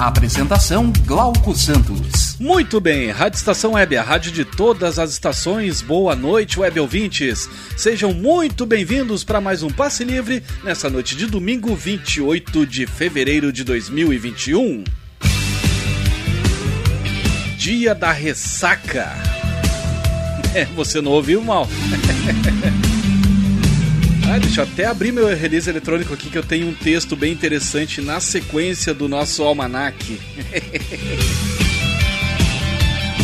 Apresentação Glauco Santos. Muito bem, Rádio Estação Web, a rádio de todas as estações. Boa noite, web ouvintes. Sejam muito bem-vindos para mais um Passe Livre nessa noite de domingo, 28 de fevereiro de 2021. Dia da ressaca. É, você não ouviu mal. Ah, deixa eu até abrir meu release eletrônico aqui que eu tenho um texto bem interessante na sequência do nosso almanac.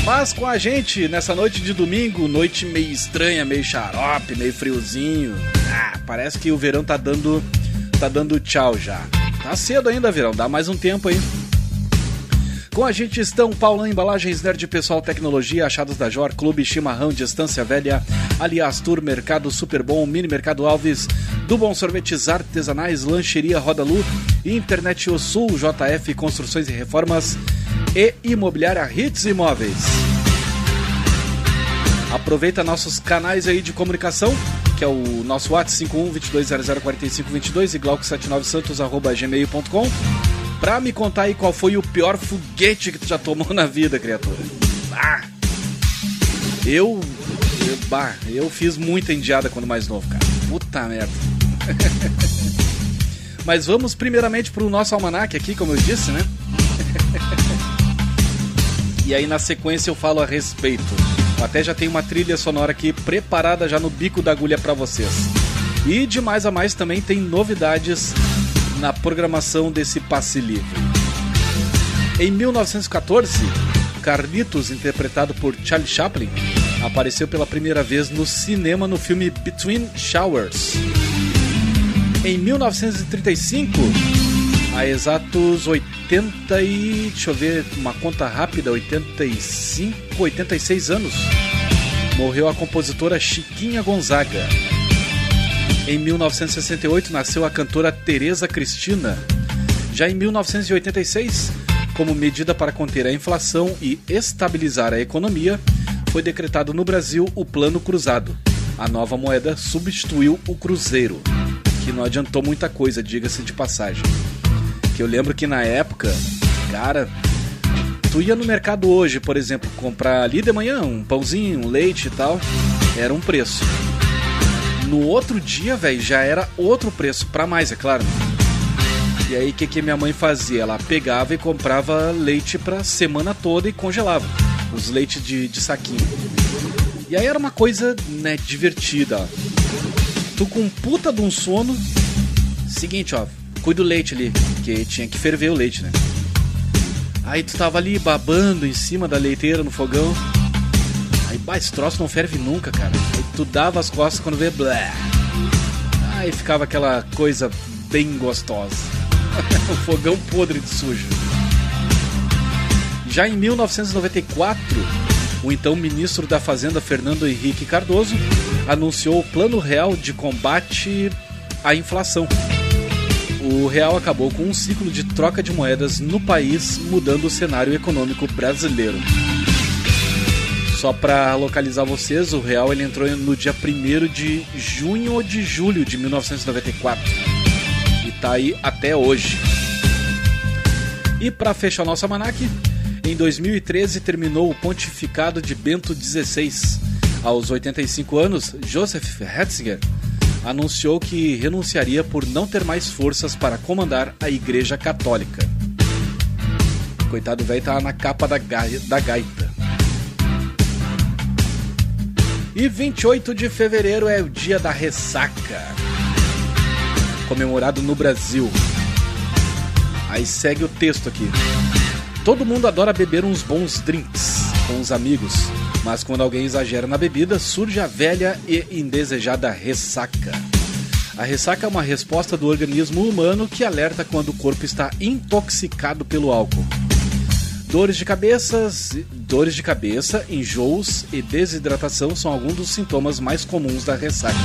Mas com a gente nessa noite de domingo, noite meio estranha, meio xarope, meio friozinho. Ah, parece que o verão tá dando tá dando tchau já. Tá cedo ainda, verão, dá mais um tempo aí. Com a gente estão Paulão Embalagens, Nerd Pessoal Tecnologia, Achados da Jor, Clube Chimarrão, Distância Velha, Aliás Tour, Mercado Super Bom, Mini Mercado Alves, do Bom Sorvetes Artesanais, Lancheria Roda Lu, Internet O Sul, JF Construções e Reformas e Imobiliária Hits Imóveis. Aproveita nossos canais aí de comunicação, que é o nosso WhatsApp 51 22004522 e glauco79santos.gmail.com pra me contar aí qual foi o pior foguete que tu já tomou na vida, criatura. Ah, eu, eu, bah, eu fiz muita indiada quando mais novo, cara. Puta merda. Mas vamos primeiramente pro nosso almanac aqui, como eu disse, né? e aí na sequência eu falo a respeito. Eu até já tem uma trilha sonora aqui preparada já no bico da agulha para vocês. E de mais a mais também tem novidades na programação desse passe livre. Em 1914, Carlitos, interpretado por Charlie Chaplin, apareceu pela primeira vez no cinema no filme Between Showers. Em 1935, há exatos 80 e. deixa eu ver, uma conta rápida, 85, 86 anos, morreu a compositora Chiquinha Gonzaga. Em 1968 nasceu a cantora Teresa Cristina. Já em 1986, como medida para conter a inflação e estabilizar a economia, foi decretado no Brasil o Plano Cruzado. A nova moeda substituiu o cruzeiro, que não adiantou muita coisa, diga-se de passagem. Que eu lembro que na época, cara, tu ia no mercado hoje, por exemplo, comprar ali de manhã um pãozinho, um leite e tal, era um preço. No outro dia, velho, já era outro preço, para mais, é claro. E aí, o que, que minha mãe fazia? Ela pegava e comprava leite pra semana toda e congelava. Os leites de, de saquinho. E aí era uma coisa, né, divertida. Tu com puta de um sono. Seguinte, ó, cuida do leite ali, que tinha que ferver o leite, né? Aí tu tava ali babando em cima da leiteira no fogão. Aí, bah, esse troço não ferve nunca, cara. Aí tu dava as costas quando vê blé. Aí ficava aquela coisa bem gostosa. o fogão podre de sujo. Já em 1994, o então ministro da Fazenda Fernando Henrique Cardoso anunciou o Plano Real de Combate à Inflação. O real acabou com um ciclo de troca de moedas no país, mudando o cenário econômico brasileiro. Só para localizar vocês, o real ele entrou no dia 1 de junho ou de julho de 1994 e tá aí até hoje. E para fechar nosso almanac, em 2013 terminou o pontificado de Bento XVI. Aos 85 anos, Joseph Ratzinger anunciou que renunciaria por não ter mais forças para comandar a Igreja Católica. Coitado velho tá na capa da, gaia, da gaita. E 28 de fevereiro é o dia da ressaca, comemorado no Brasil. Aí segue o texto aqui. Todo mundo adora beber uns bons drinks com os amigos, mas quando alguém exagera na bebida, surge a velha e indesejada ressaca. A ressaca é uma resposta do organismo humano que alerta quando o corpo está intoxicado pelo álcool. Dores de cabeça, dores de cabeça, enjoos e desidratação são alguns dos sintomas mais comuns da ressaca.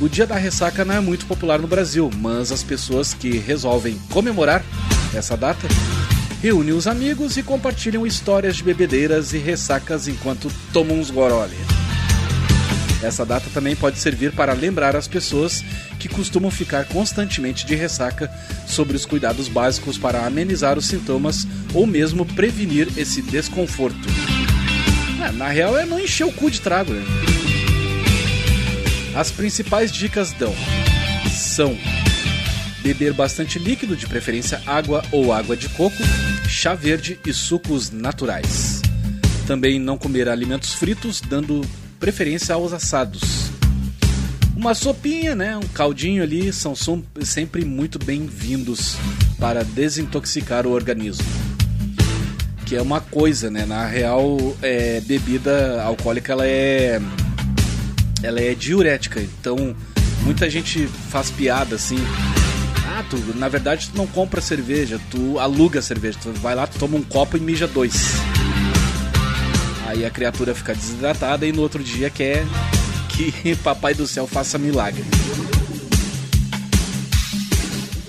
O dia da ressaca não é muito popular no Brasil, mas as pessoas que resolvem comemorar essa data reúnem os amigos e compartilham histórias de bebedeiras e ressacas enquanto tomam uns gorole. Essa data também pode servir para lembrar as pessoas que costumam ficar constantemente de ressaca sobre os cuidados básicos para amenizar os sintomas ou mesmo prevenir esse desconforto. É, na real é não encher o cu de trago, né? As principais dicas dão são beber bastante líquido, de preferência água ou água de coco, chá verde e sucos naturais. Também não comer alimentos fritos, dando preferência aos assados. Uma sopinha, né, um caldinho ali são sempre muito bem-vindos para desintoxicar o organismo. Que é uma coisa, né? Na real, é, bebida alcoólica ela é ela é diurética, então muita gente faz piada assim. Ah, tu, na verdade tu não compra cerveja, tu aluga cerveja, tu vai lá, tu toma um copo e mija dois. Aí a criatura fica desidratada e no outro dia quer que Papai do Céu faça milagre.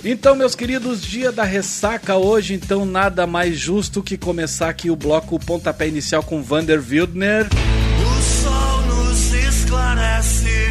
Então, meus queridos, dia da ressaca hoje, então nada mais justo que começar aqui o bloco pontapé inicial com Vander Wildner. O sol nos esclarece,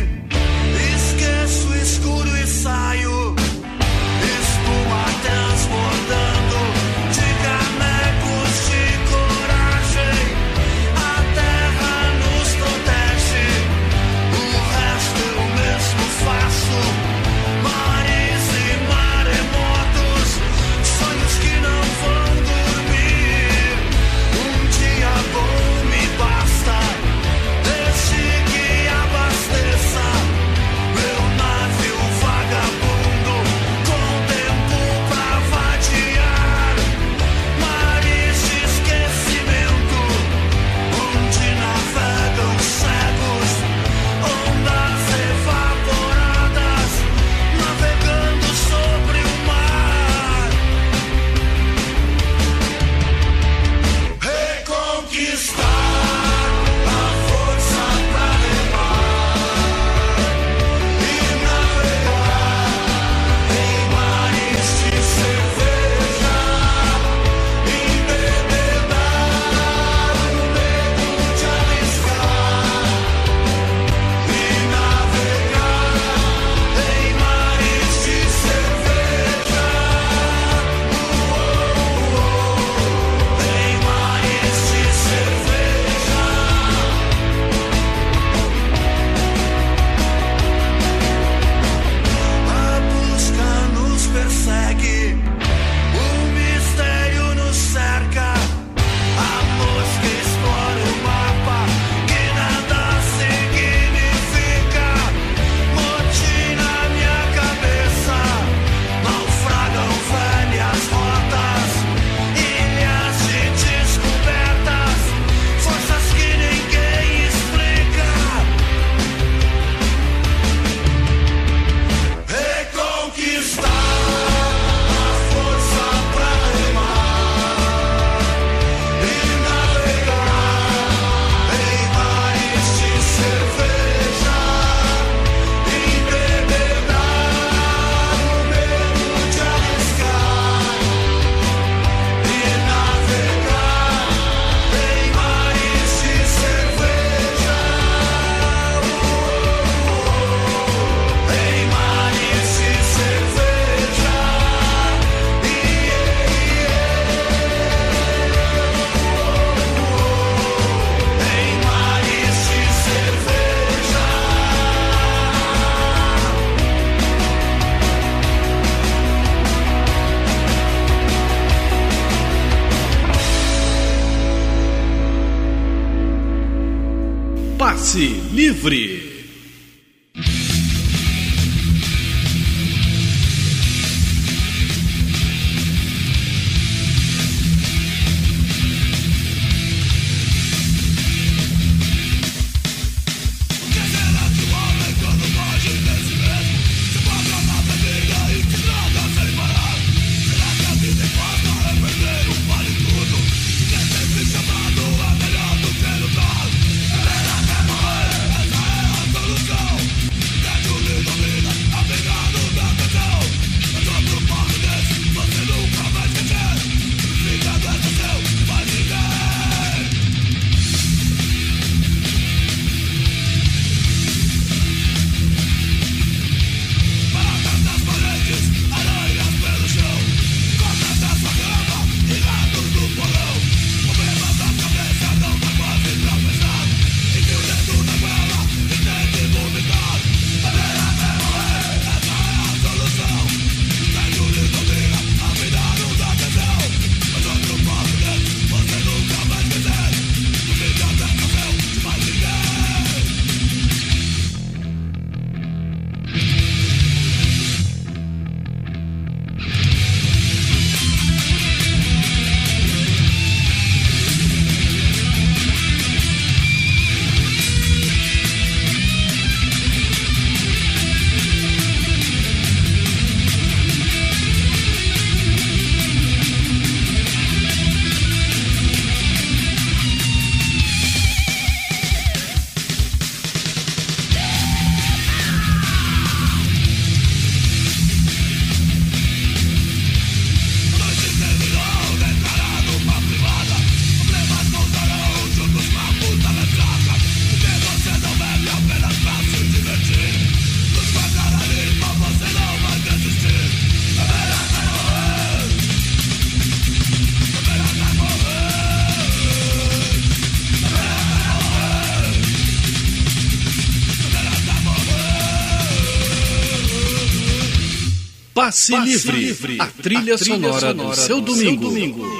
Passe, Passe livre, livre, a trilha, a trilha sonora, sonora, do seu domingo. Seu domingo.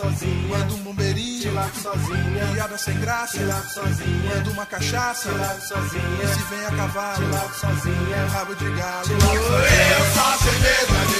sozinha. Manda um bombeirinho, te largo sozinha. Piada sem graça, te largo sozinha. Manda uma cachaça, te largo sozinha. Se vem a cavalo, te largo sozinha. Rabo de galo, te largo sozinha. Eu faço medo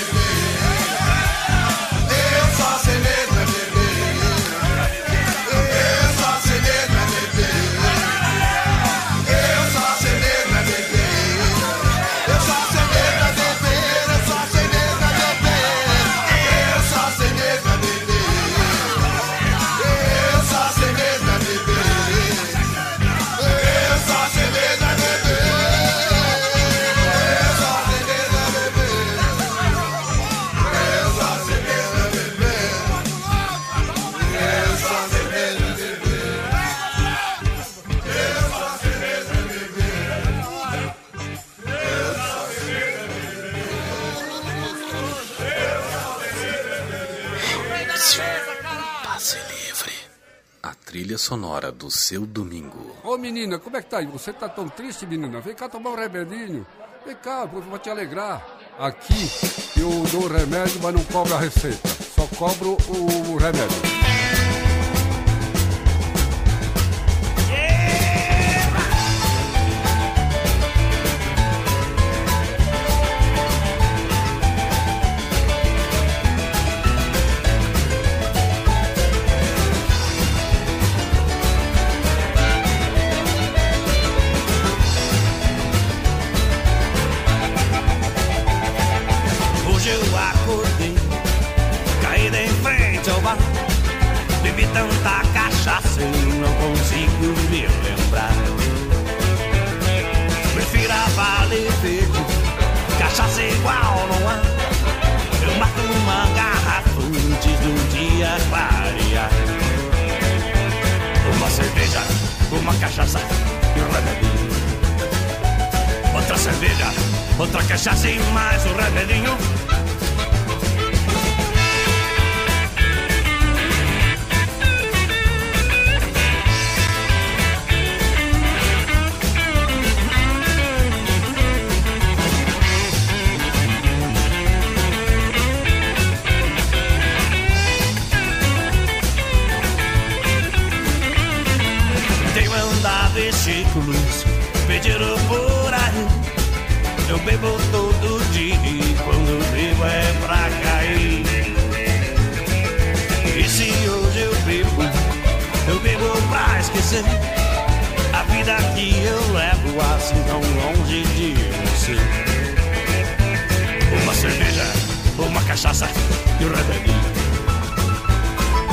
sonora do seu domingo. Ô menina, como é que tá aí? Você tá tão triste, menina? Vem cá tomar um remedinho. Vem cá, vou te alegrar. Aqui eu dou remédio, mas não cobro a receita. Só cobro o remédio.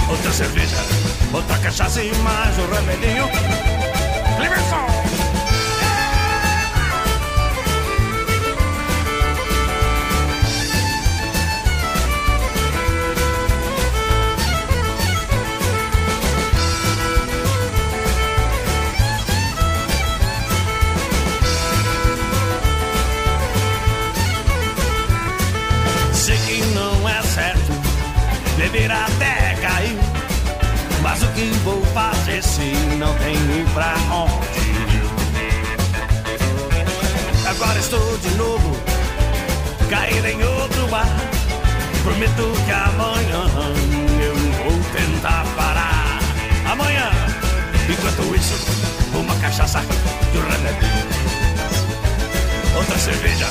Outra cerveja, outra cachaça e mais um remedinho. Liberson! Sei que não é certo beber até. Mas o que vou fazer se não tenho pra onde? Agora estou de novo cair em outro bar. Prometo que amanhã eu vou tentar parar. Amanhã, enquanto isso, uma cachaça e um remedinho. Outra cerveja,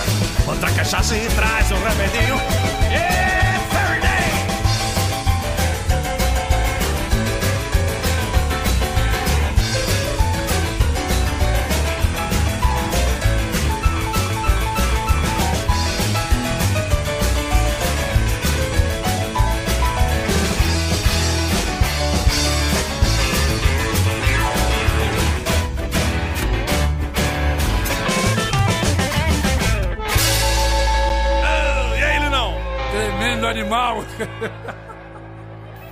outra cachaça e traz um remedinho. Yeah,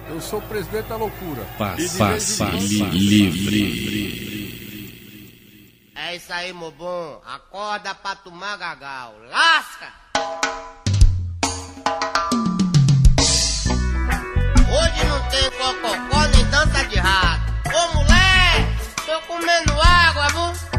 Eu sou o presidente da loucura. Vez em livre. É isso aí, meu bom. Acorda pra tomar gagal. Lasca! Hoje não tem cococó nem dança de rato. Ô mulher, tô comendo água, viu?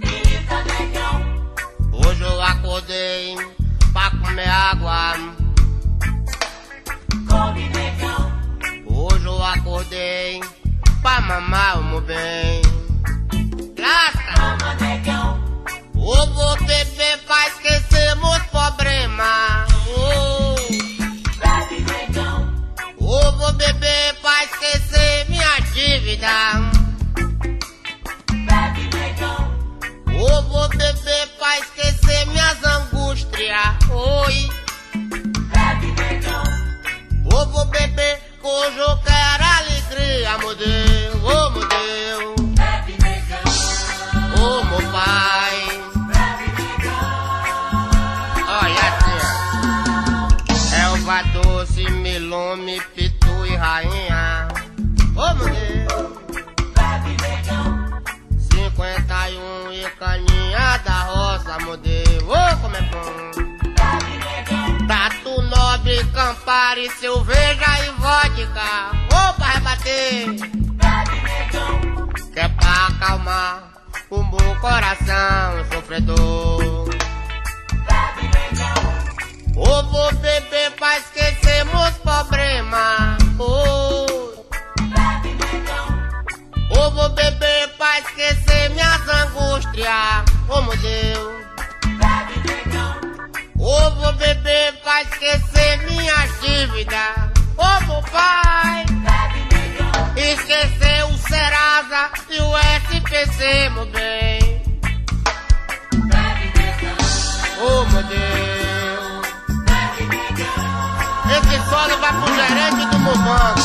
Biritar o modelo. Hoje eu acordei pra comer água. Hoje eu acordei pra mamar o meu bem. Lasca! Ou vou beber pra esquecer meus problemas. Oh. Ou vou beber pra esquecer minha dívida. Angústias. Oi. Ou vou beber que quero alegria, meu Deus. Oh, meu Deus. Oh, meu pai. Olha assim. Elva doce, milome, pitu e rainha. Nobre, campari, cerveja e vodka. Ô pra rebater. Que é pra acalmar o meu coração sofredor. Ou vou beber pra esquecer meus problemas. Oh. Ou vou beber pra esquecer minhas angústias. Oh meu Deus. Ou vou beber pra esquecer minhas dívidas. Oh, pai. Esqueceu o Serasa e o SPC, meu bem. Oh, meu Deus. Esse solo vai pro gerente do meu banco.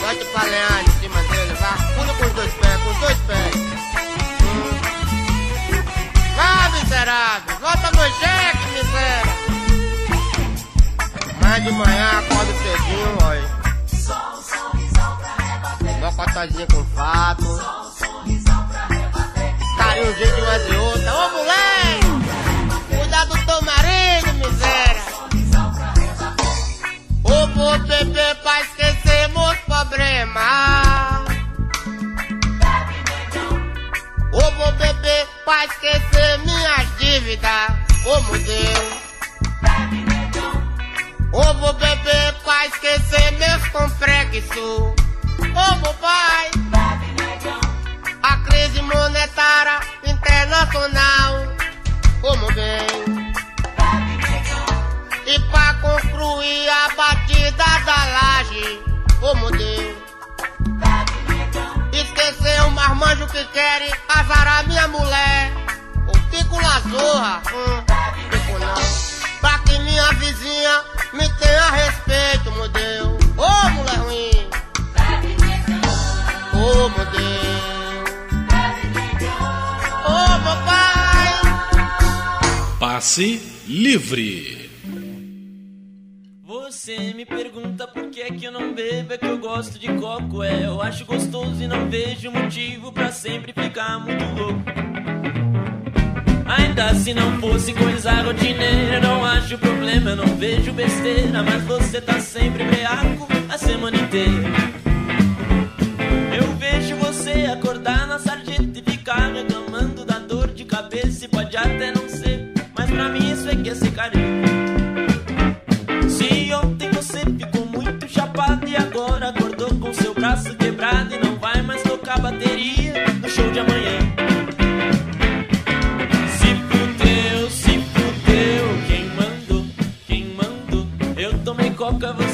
Bote pra em cima dele, vá. Pula com os dois pés, com os dois pés. Vá, miserável. Volta meu cheque, miséria. Mas de manhã acordo cedinho, olha. Uma cotazinha com fato. Carinho jeito de uma de outra. Ô moleque! Cuidado do teu marido, miséria. Ô vou beber pra esquecer meus problemas. Ô vou beber pra esquecer minhas dívidas. Ô meu Deus. Ô vou beber pra esquecer meus complexos. Ô meu pai. A crise monetária internacional. Ô meu bem. E pra concluir a batida da laje. Ô meu Deus. Esqueceu o marmanjo que querem azarar minha mulher. O pico na zorra. Hum, pico não. Pra que minha vizinha me tenha respeito, meu Deus. Ô mulher ruim. Ô meu Deus. Ô meu pai. Passe livre. Você me pergunta por que é que eu não bebo, é que eu gosto de coco, é. Eu acho gostoso e não vejo motivo pra sempre ficar muito louco. Ainda se não fosse coisa rotineira, não acho problema, eu não vejo besteira. Mas você tá sempre breaco a semana inteira. Eu vejo você acordar na sarjeta e ficar reclamando da dor de cabeça. E pode até não ser, mas pra mim isso é que é ser careta. Se ontem você ficou muito chapado e agora acordou com seu braço quebrado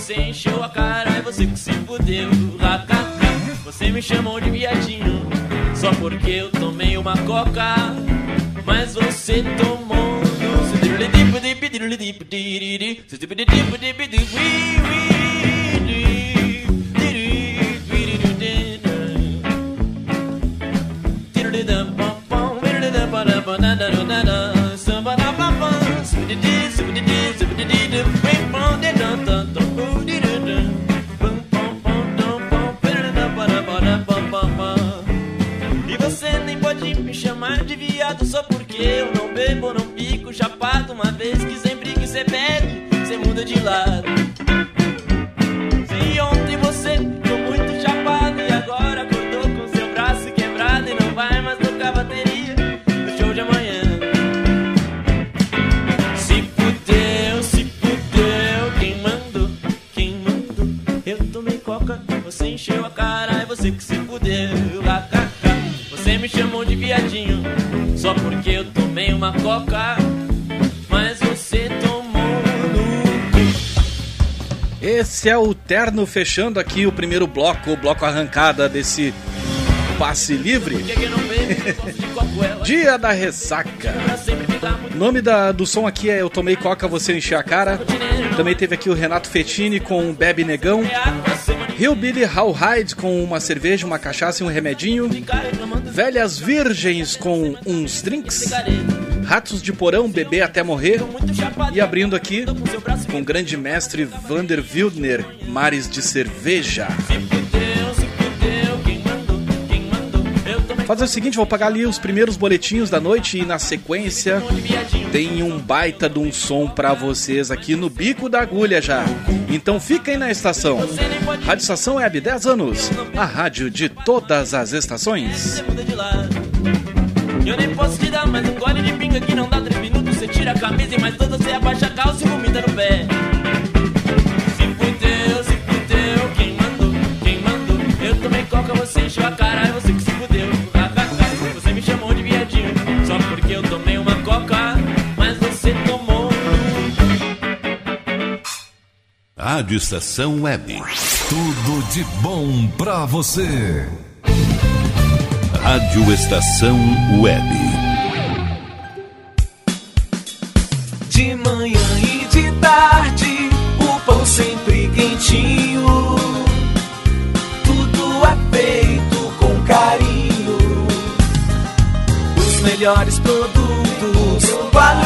você encheu a cara e você que se fudeu. Você me chamou de viadinho só porque eu tomei uma coca, mas você tomou viado só porque eu não bebo, não fico chapado. Uma vez que sempre que você bebe, você muda de lado. Se ontem você ficou muito chapado e agora acordou com seu braço quebrado e não vai mais tocar bateria no show de amanhã. Se fudeu, se fudeu, quem mandou, quem mandou? Eu tomei coca, você encheu a cara, é você que se fudeu. Kkk. Você me chamou de viadinho, só porque eu tomei uma coca, mas você tomou no cu. Esse é o Terno fechando aqui o primeiro bloco, o bloco arrancada desse passe livre. Dia da ressaca. O nome da- do som aqui é Eu Tomei Coca, Você Encher a Cara. Também teve aqui o Renato Fettini com Bebe Negão. Semana Hillbilly Howhide com uma cerveja, uma cachaça e um remedinho. Velhas Virgens com uns drinks. Ratos de Porão, Bebê Até Morrer. E abrindo aqui com o grande mestre Vander Wildner, Mares de Cerveja. Fazer o seguinte, vou pagar ali os primeiros boletinhos da noite e na sequência tem um baita de um som pra vocês aqui no bico da agulha já. Então fiquem na estação. Rádio Estação Web 10 anos, a rádio de todas as estações. Eu nem posso te dar mais um gole de pinga que não dá três minutos. Você tira a camisa e mais toda você abaixa a calça e vomita no pé. Se fudeu, se fudeu, quem mandou, quem mandou? Eu tomei coca, você encheu a cara, é você que se Rádio Estação Web. Tudo de bom pra você. Rádio Estação Web. De manhã e de tarde, o pão sempre quentinho. Tudo é feito com carinho. Os melhores produtos, qualidade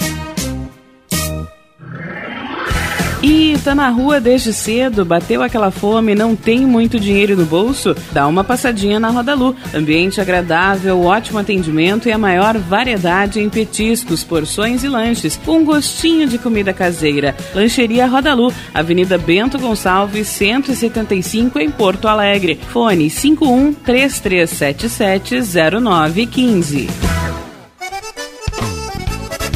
E tá na rua desde cedo, bateu aquela fome, não tem muito dinheiro no bolso? Dá uma passadinha na Rodalu. Ambiente agradável, ótimo atendimento e a maior variedade em petiscos, porções e lanches. Um gostinho de comida caseira. Lancheria Rodalu, Avenida Bento Gonçalves, 175 em Porto Alegre. Fone 51 3377 0915.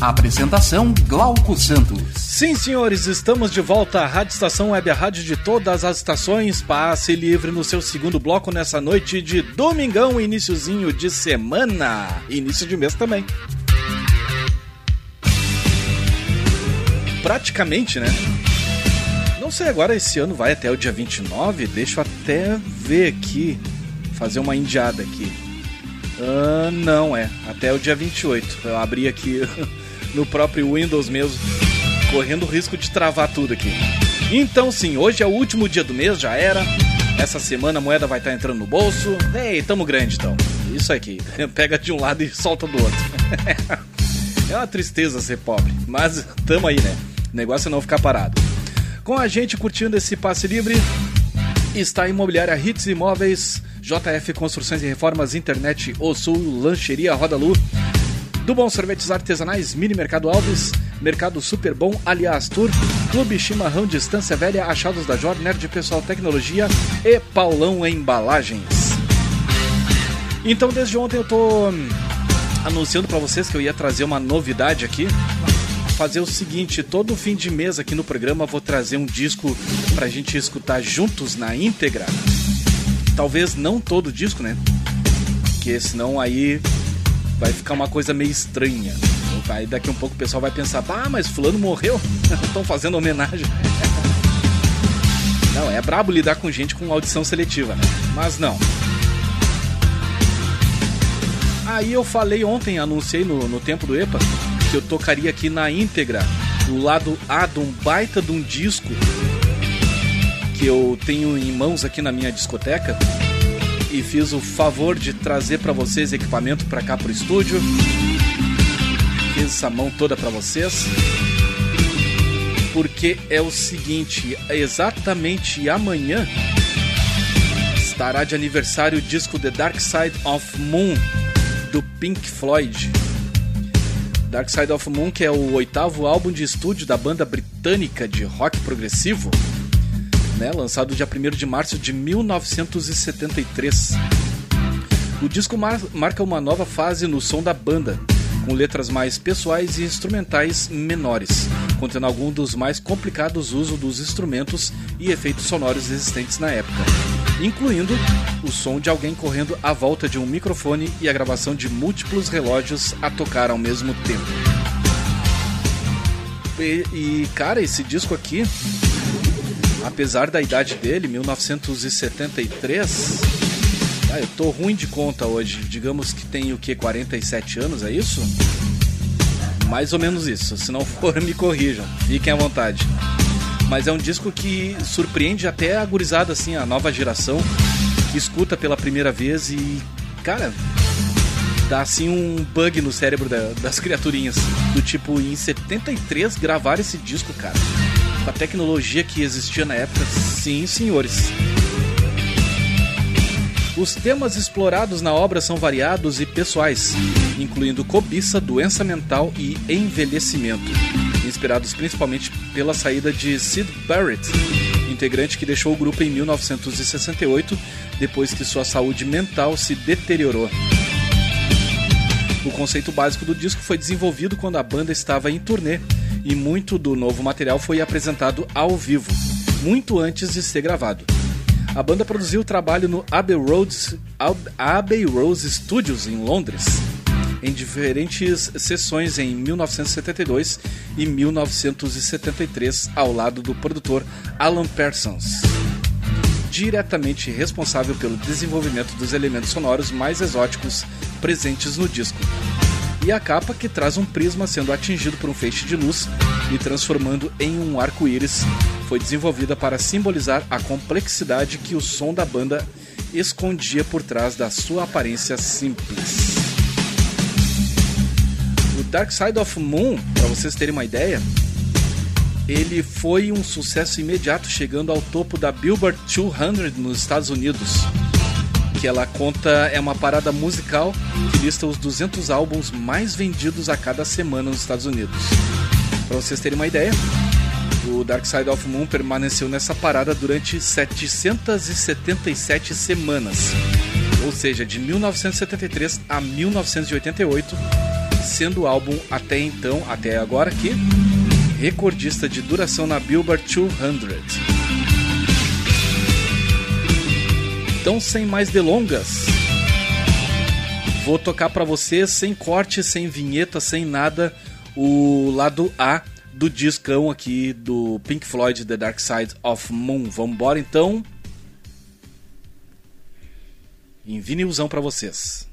Apresentação Glauco Santos. Sim, senhores, estamos de volta à Rádio Estação Web, a rádio de todas as estações. Passe livre no seu segundo bloco nessa noite de domingão, iníciozinho de semana. Início de mês também. Praticamente, né? Não sei agora, esse ano vai até o dia 29. Deixa eu até ver aqui, fazer uma indiada aqui. Ah, não, é. Até o dia 28. Eu abri aqui no próprio Windows mesmo, correndo o risco de travar tudo aqui. Então, sim, hoje é o último dia do mês, já era. Essa semana a moeda vai estar entrando no bolso. Ei, tamo grande então. Isso aqui. Pega de um lado e solta do outro. é uma tristeza ser pobre, mas tamo aí, né? O negócio é não ficar parado. Com a gente curtindo esse passe livre, está a imobiliária Hits Imóveis, JF Construções e Reformas, Internet O Sul, Lancheria Roda Lu, do Bom Sorvetes Artesanais, Mini Mercado Alves, Mercado Super Bom, Aliás Tour, Clube Chimarrão Distância Velha, Achados da Jor, Nerd Pessoal Tecnologia e Paulão Embalagens. Então, desde ontem eu tô hum, anunciando para vocês que eu ia trazer uma novidade aqui. Fazer o seguinte, todo fim de mês aqui no programa vou trazer um disco pra gente escutar juntos na íntegra. Talvez não todo disco, né? Porque senão aí vai ficar uma coisa meio estranha. Aí daqui a um pouco o pessoal vai pensar, ah, mas fulano morreu? Estão fazendo homenagem. Não, é brabo lidar com gente com audição seletiva, né? Mas não. Aí eu falei ontem, anunciei no, no tempo do EPA, que eu tocaria aqui na íntegra o lado A de um baita de um disco que eu tenho em mãos aqui na minha discoteca e fiz o favor de trazer para vocês equipamento para cá pro estúdio. Fiz essa mão toda para vocês. Porque é o seguinte, exatamente amanhã estará de aniversário o disco The Dark Side of Moon do Pink Floyd. Dark Side of Moon, que é o oitavo álbum de estúdio da banda britânica de rock progressivo, né, lançado dia 1 de março de 1973. O disco mar marca uma nova fase no som da banda, com letras mais pessoais e instrumentais menores, contendo algum dos mais complicados usos dos instrumentos e efeitos sonoros existentes na época, incluindo o som de alguém correndo à volta de um microfone e a gravação de múltiplos relógios a tocar ao mesmo tempo. E, e cara, esse disco aqui apesar da idade dele, 1973. Ah, eu tô ruim de conta hoje. Digamos que tem o que 47 anos, é isso? Mais ou menos isso. Se não for, me corrijam. Fiquem à vontade. Mas é um disco que surpreende até a gurizada, assim, a nova geração, que escuta pela primeira vez e, cara, dá assim um bug no cérebro da, das criaturinhas. Do tipo, em 73 gravar esse disco, cara com a tecnologia que existia na época, sim, senhores. Os temas explorados na obra são variados e pessoais, incluindo cobiça, doença mental e envelhecimento, inspirados principalmente pela saída de Sid Barrett, integrante que deixou o grupo em 1968, depois que sua saúde mental se deteriorou. O conceito básico do disco foi desenvolvido quando a banda estava em turnê e muito do novo material foi apresentado ao vivo, muito antes de ser gravado. A banda produziu o trabalho no Abbey Road, Abbey Rose Studios em Londres, em diferentes sessões em 1972 e 1973, ao lado do produtor Alan Parsons, diretamente responsável pelo desenvolvimento dos elementos sonoros mais exóticos presentes no disco e a capa que traz um prisma sendo atingido por um feixe de luz e transformando em um arco-íris foi desenvolvida para simbolizar a complexidade que o som da banda escondia por trás da sua aparência simples. O Dark Side of Moon, para vocês terem uma ideia, ele foi um sucesso imediato, chegando ao topo da Billboard 200 nos Estados Unidos que ela conta é uma parada musical que lista os 200 álbuns mais vendidos a cada semana nos Estados Unidos. Para vocês terem uma ideia, o Dark Side of Moon permaneceu nessa parada durante 777 semanas, ou seja, de 1973 a 1988, sendo o álbum até então, até agora aqui, recordista de duração na Billboard 200. Então, sem mais delongas, vou tocar para vocês sem corte, sem vinheta, sem nada, o lado A do discão aqui do Pink Floyd The Dark Side of Moon. Vamos embora então. Em vinilzão para vocês.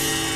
you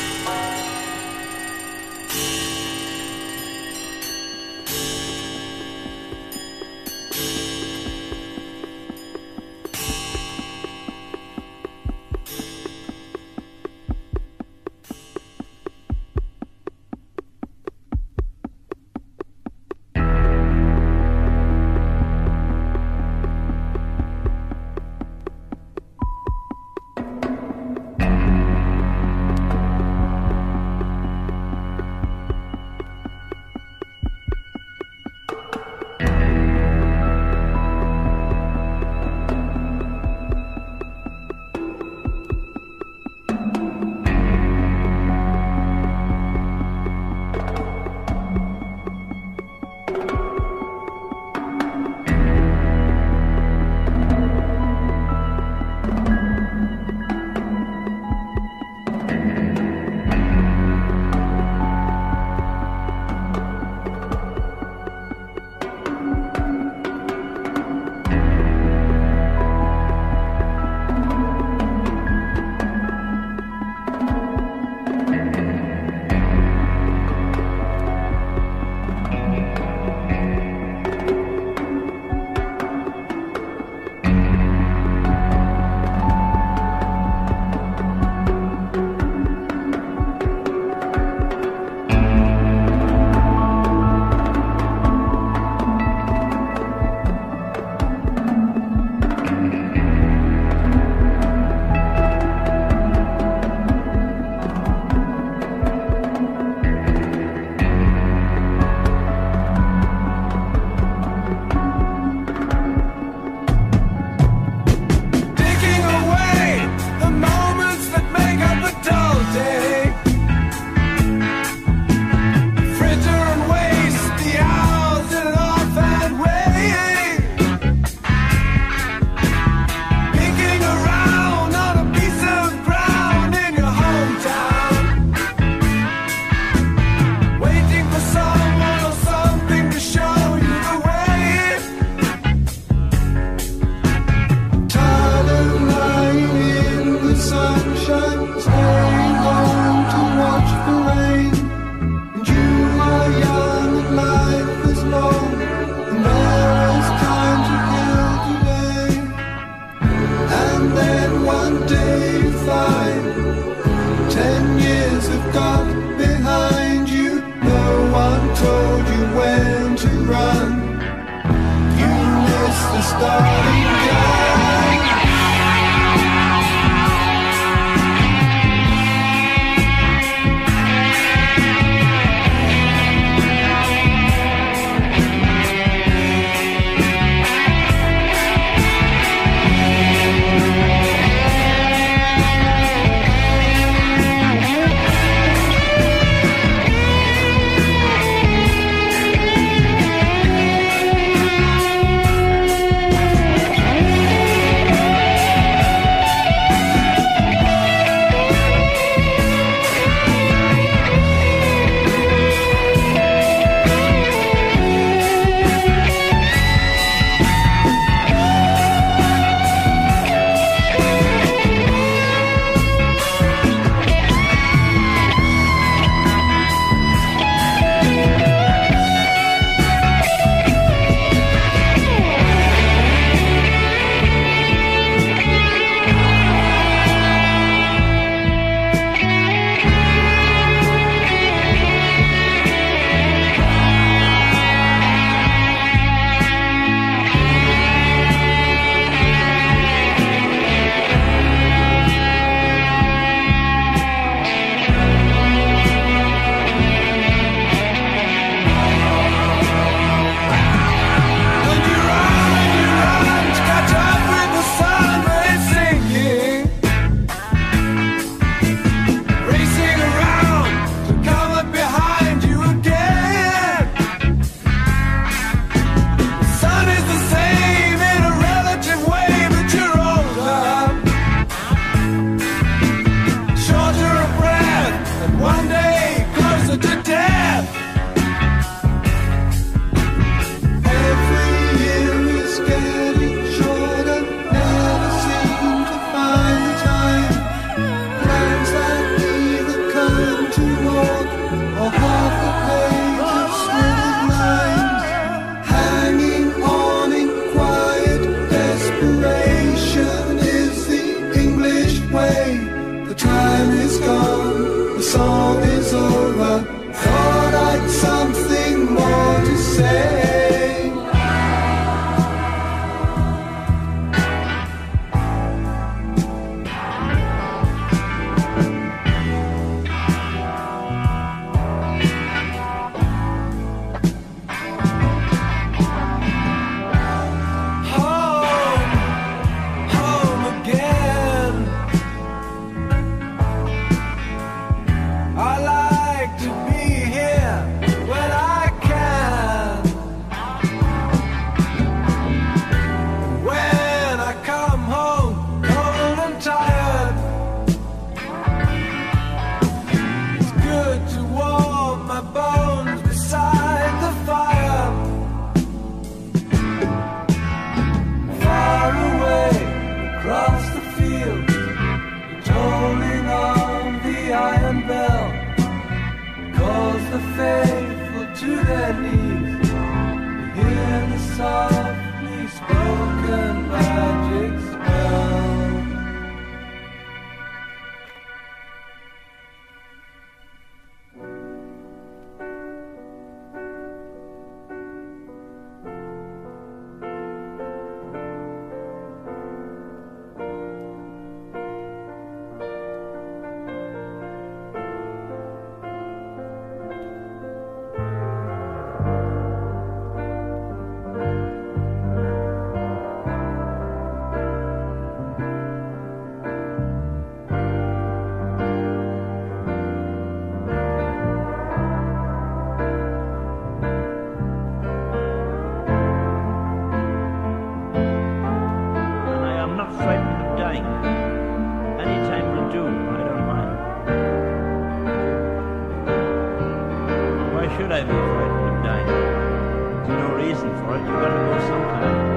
for it. You gotta go sometime.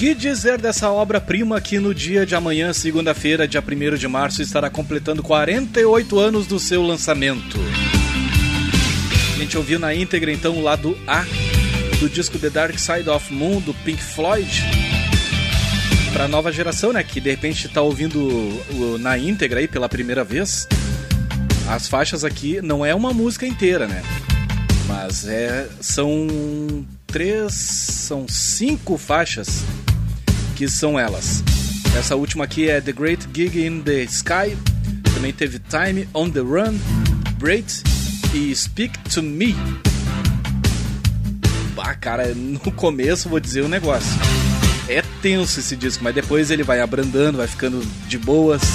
Que dizer dessa obra-prima que no dia de amanhã, segunda-feira, dia 1 de março, estará completando 48 anos do seu lançamento? A gente ouviu na íntegra então o lado A do disco The Dark Side of Moon do Pink Floyd. Pra nova geração, né? Que de repente tá ouvindo na íntegra aí pela primeira vez. As faixas aqui não é uma música inteira, né? Mas é, são três, são cinco faixas que são elas. Essa última aqui é The Great Gig in the Sky. Também teve Time on the Run, Braid e Speak to Me. Bah, cara, no começo vou dizer um negócio. É tenso esse disco, mas depois ele vai abrandando, vai ficando de boas.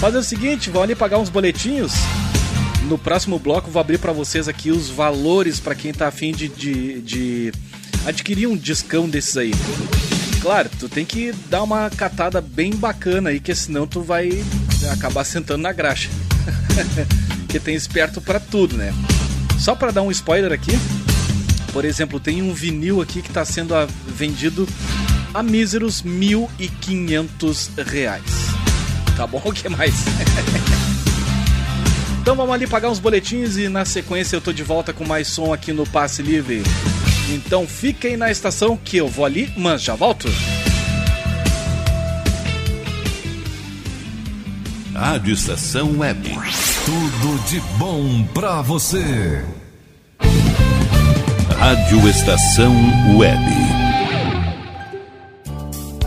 Fazer o seguinte, vou ali pagar uns boletinhos. No próximo bloco vou abrir para vocês aqui os valores para quem tá afim de, de, de adquirir um discão desses aí. Claro, tu tem que dar uma catada bem bacana aí, que senão tu vai acabar sentando na graxa. que tem esperto para tudo, né? Só para dar um spoiler aqui, por exemplo, tem um vinil aqui que está sendo vendido a míseros 1.500 reais. Tá bom? O que mais? então vamos ali pagar uns boletins e na sequência eu tô de volta com mais som aqui no Passe Livre. Então fiquem na estação que eu vou ali, mas já volto. Rádio Estação Web. Tudo de bom pra você. Rádio Estação Web.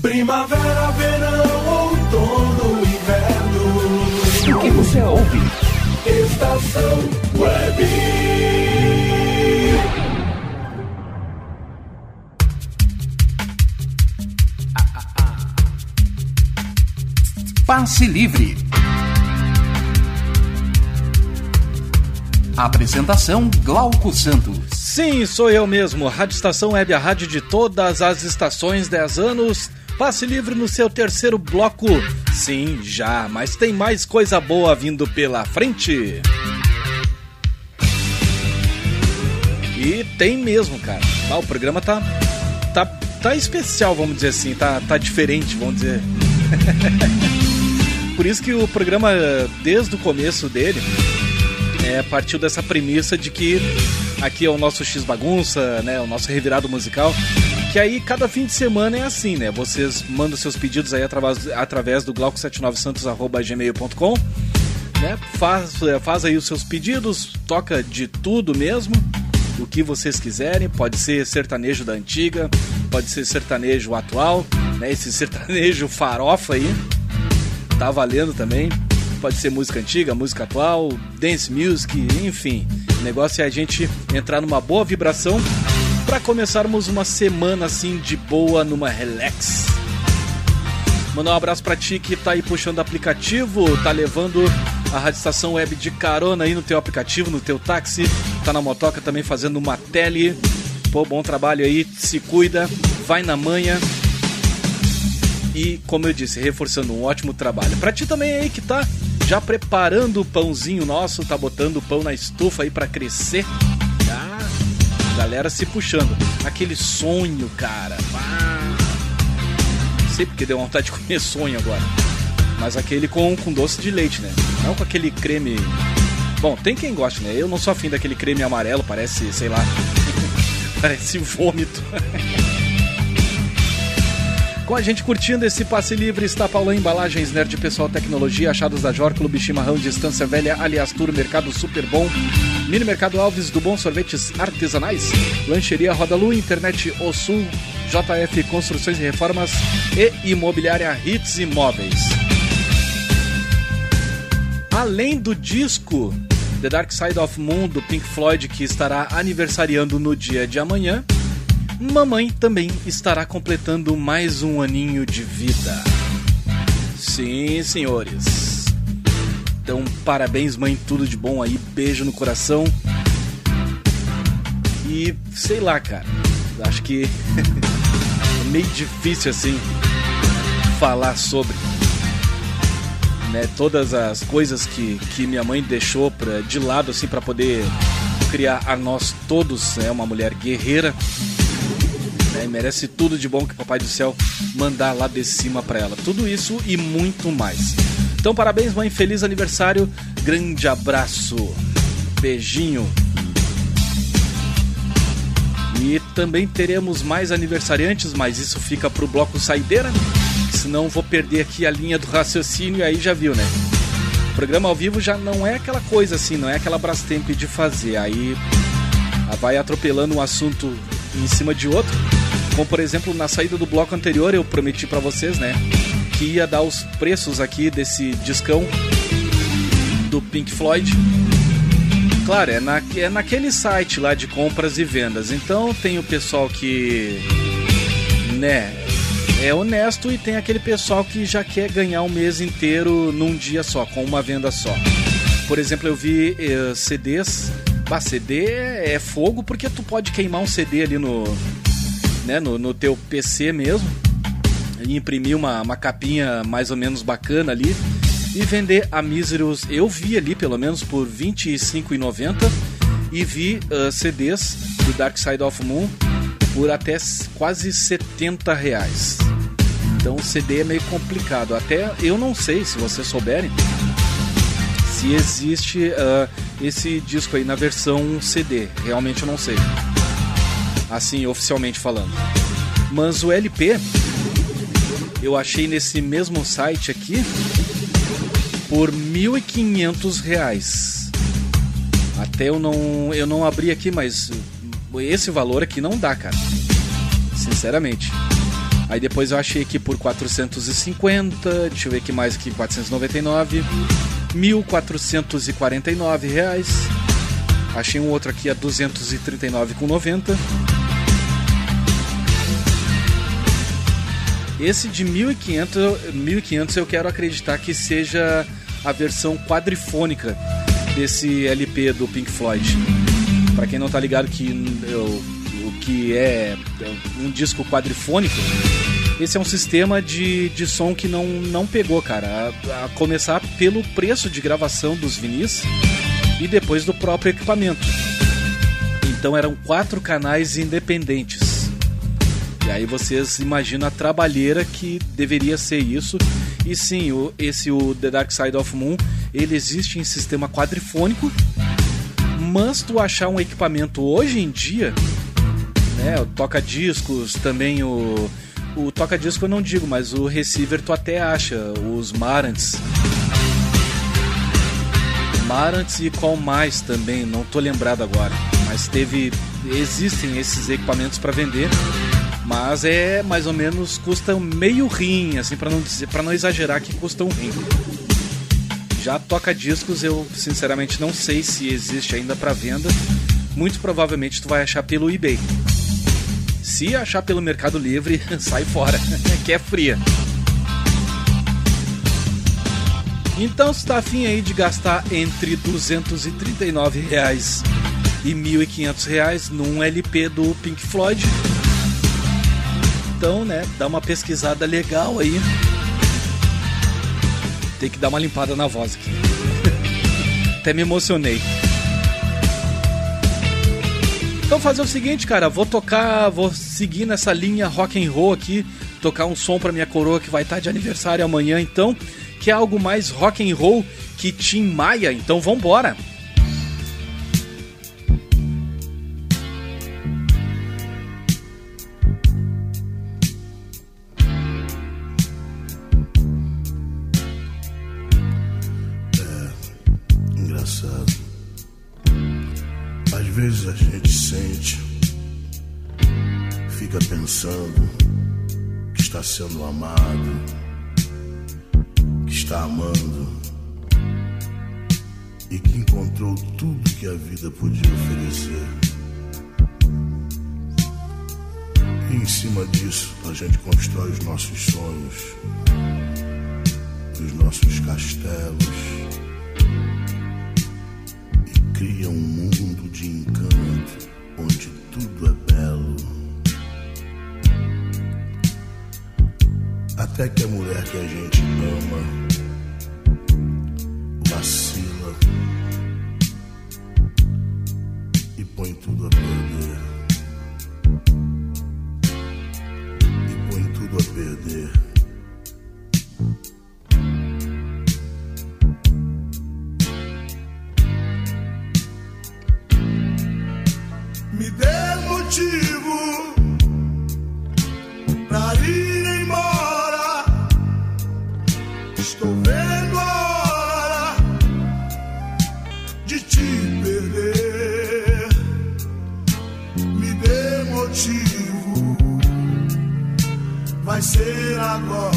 Primavera, verão, outono, inverno. O que você ouve? Estação Web. Passe Livre. Apresentação Glauco Santos. Sim, sou eu mesmo. Rádio Estação Web, a rádio de todas as estações, 10 anos. Passe livre no seu terceiro bloco. Sim, já, mas tem mais coisa boa vindo pela frente. E tem mesmo, cara. Ah, o programa tá, tá, tá especial, vamos dizer assim. Tá, tá diferente, vamos dizer. Por isso que o programa, desde o começo dele, é, partiu dessa premissa de que aqui é o nosso X Bagunça, né? O nosso revirado musical. Que aí cada fim de semana é assim, né? Vocês mandam seus pedidos aí através, através do glauco79santos.gmail.com né? Faz, faz aí os seus pedidos, toca de tudo mesmo, o que vocês quiserem. Pode ser sertanejo da antiga, pode ser sertanejo atual, né? Esse sertanejo farofa aí, tá valendo também. Pode ser música antiga, música atual, dance music, enfim. O negócio é a gente entrar numa boa vibração para começarmos uma semana assim de boa, numa relax. Mandar um abraço pra ti que tá aí puxando aplicativo, tá levando a Rádio Estação Web de carona aí no teu aplicativo, no teu táxi, tá na motoca também fazendo uma tele. Pô, bom trabalho aí, se cuida, vai na manhã. E, como eu disse, reforçando um ótimo trabalho. Pra ti também aí que tá já preparando o pãozinho nosso, tá botando o pão na estufa aí para crescer. Já, galera se puxando. Aquele sonho, cara. Sei porque deu vontade de comer sonho agora. Mas aquele com, com doce de leite, né? Não com aquele creme. Bom, tem quem goste, né? Eu não sou afim daquele creme amarelo, parece, sei lá. parece vômito. Com a gente curtindo esse passe livre está Paulão Embalagens, Nerd Pessoal Tecnologia, Achados da Jor, Clube Chimarrão, Distância Velha, Aliás Tour, Mercado Super Bom, Mini Mercado Alves do Bom Sorvetes Artesanais, Lancheria Roda Lu, Internet O Sul, JF Construções e Reformas e Imobiliária Hits Imóveis. Além do disco The Dark Side of Moon do Pink Floyd, que estará aniversariando no dia de amanhã, mamãe também estará completando mais um aninho de vida. Sim, senhores. Então, parabéns, mãe, tudo de bom aí, beijo no coração. E sei lá, cara, acho que é meio difícil assim falar sobre né, todas as coisas que, que minha mãe deixou pra, de lado assim para poder criar a nós todos, é né, uma mulher guerreira né, merece tudo de bom que Papai do Céu mandar lá de cima para ela. Tudo isso e muito mais. Então, parabéns, mãe, feliz aniversário, grande abraço, beijinho. E também teremos mais aniversariantes, mas isso fica pro bloco saideira, senão vou perder aqui a linha do raciocínio e aí já viu, né? O programa ao vivo já não é aquela coisa assim, não é aquela Brastemp de fazer. Aí vai atropelando um assunto em cima de outro. Como por exemplo, na saída do bloco anterior eu prometi para vocês, né, que ia dar os preços aqui desse discão do Pink Floyd. Claro, é, na, é naquele site lá de compras e vendas. Então tem o pessoal que, né, é honesto e tem aquele pessoal que já quer ganhar um mês inteiro num dia só, com uma venda só. Por exemplo, eu vi eh, CDs. Bah, CD é fogo porque tu pode queimar um CD ali no, né, no, no teu PC mesmo e imprimir uma, uma capinha mais ou menos bacana ali e vender a míseros. Eu vi ali pelo menos por R$ 25,90 e vi uh, CDs do Dark Side of Moon por até quase 70 reais. Então o CD é meio complicado. Até eu não sei se vocês souberem se existe ah, esse disco aí na versão CD. Realmente eu não sei. Assim, oficialmente falando. Mas o LP eu achei nesse mesmo site aqui por 1.500 reais. Até eu não, eu não abri aqui, mas esse valor aqui não dá, cara. Sinceramente. Aí depois eu achei aqui por 450, deixa eu ver aqui mais aqui, 499, 1.449 reais. Achei um outro aqui a 239,90. Esse de 1.500, 1.500 eu quero acreditar que seja a versão quadrifônica desse LP do Pink Floyd. Pra quem não tá ligado que o que é um disco quadrifônico, esse é um sistema de, de som que não, não pegou, cara. A, a começar pelo preço de gravação dos vinis e depois do próprio equipamento. Então eram quatro canais independentes. E aí vocês imaginam a trabalheira que deveria ser isso. E sim, o, esse o The Dark Side of Moon, ele existe em sistema quadrifônico, mas tu achar um equipamento hoje em dia, né, o toca-discos, também o o toca-disco eu não digo, mas o receiver tu até acha, os Marantz. Marantz e qual mais também, não tô lembrado agora, mas teve existem esses equipamentos para vender. Mas é mais ou menos custa meio rim, assim, para não dizer, para não exagerar que custa um rim. Já toca discos, eu sinceramente não sei se existe ainda para venda. Muito provavelmente tu vai achar pelo eBay. Se achar pelo Mercado Livre, sai fora, que é fria. Então, se tá afim aí de gastar entre 239 reais e 1.500 reais num LP do Pink Floyd, então, né, dá uma pesquisada legal aí. Tem que dar uma limpada na voz aqui. Até me emocionei. Então fazer o seguinte, cara, vou tocar, vou seguir nessa linha rock and roll aqui, tocar um som pra minha coroa que vai estar de aniversário amanhã, então, que é algo mais rock and roll que Tim Maia, então vambora. Engraçado. Às vezes a gente sente, fica pensando que está sendo amado, está amando e que encontrou tudo que a vida podia oferecer. E em cima disso a gente constrói os nossos sonhos, os nossos castelos cria um mundo de encanto onde tudo é belo. Até que a mulher que a gente ama vacila e põe tudo a perder. E põe tudo a perder. Vai ser agora.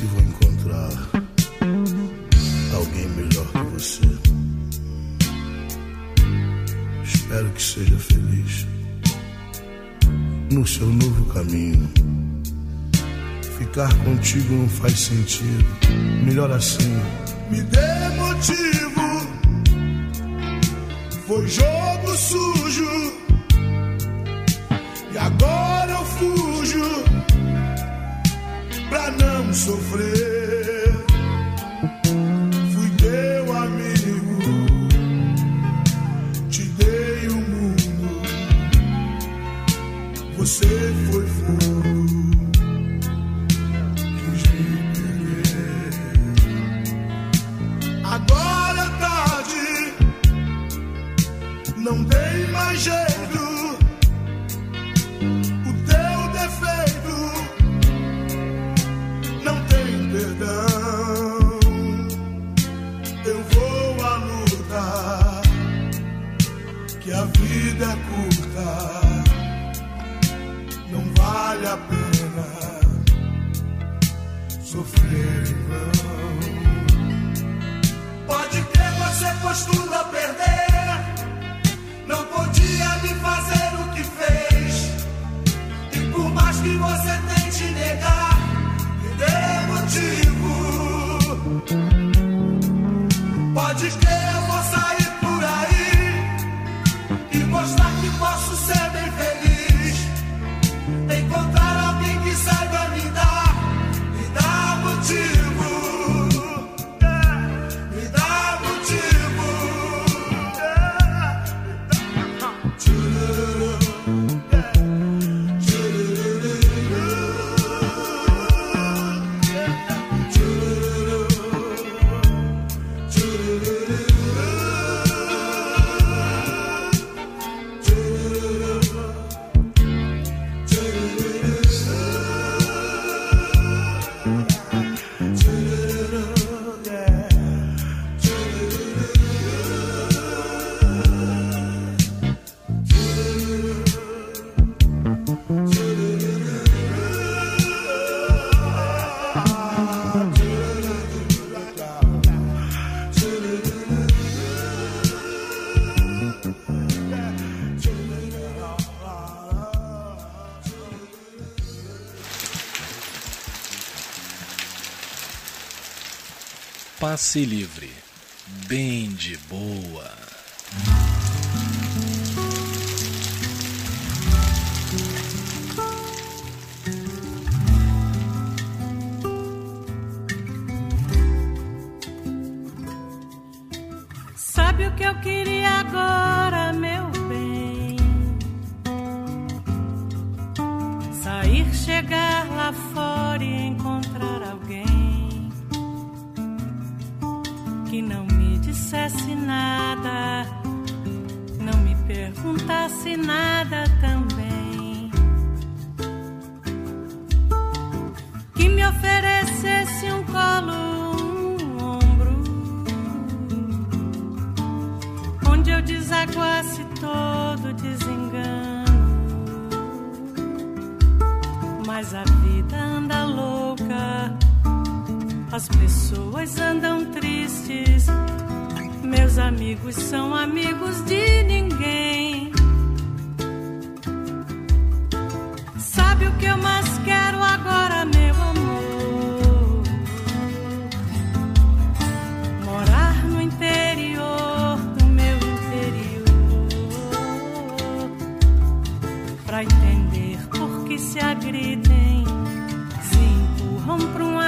que vou encontrar alguém melhor que você. Espero que seja feliz no seu novo caminho. Ficar contigo não faz sentido, melhor assim. Me dê motivo, foi jogo sujo, e agora eu fujo pra não sofrer. Passe Livre. Bem de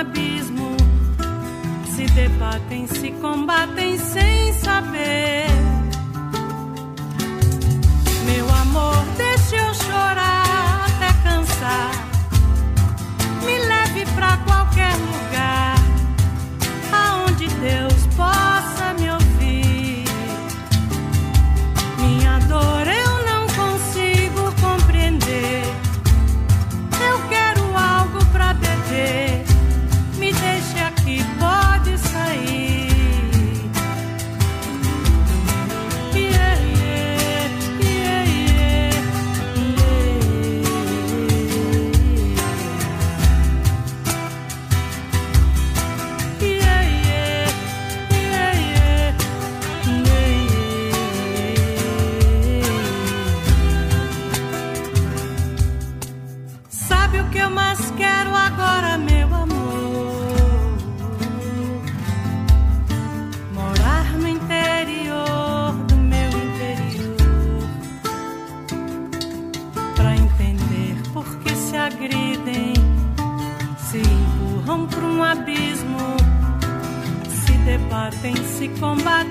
abismo. Se debatem, se combatem sem saber. Meu amor, deixe eu chorar até cansar. Me leve pra qualquer lugar. Se debatem, se combatem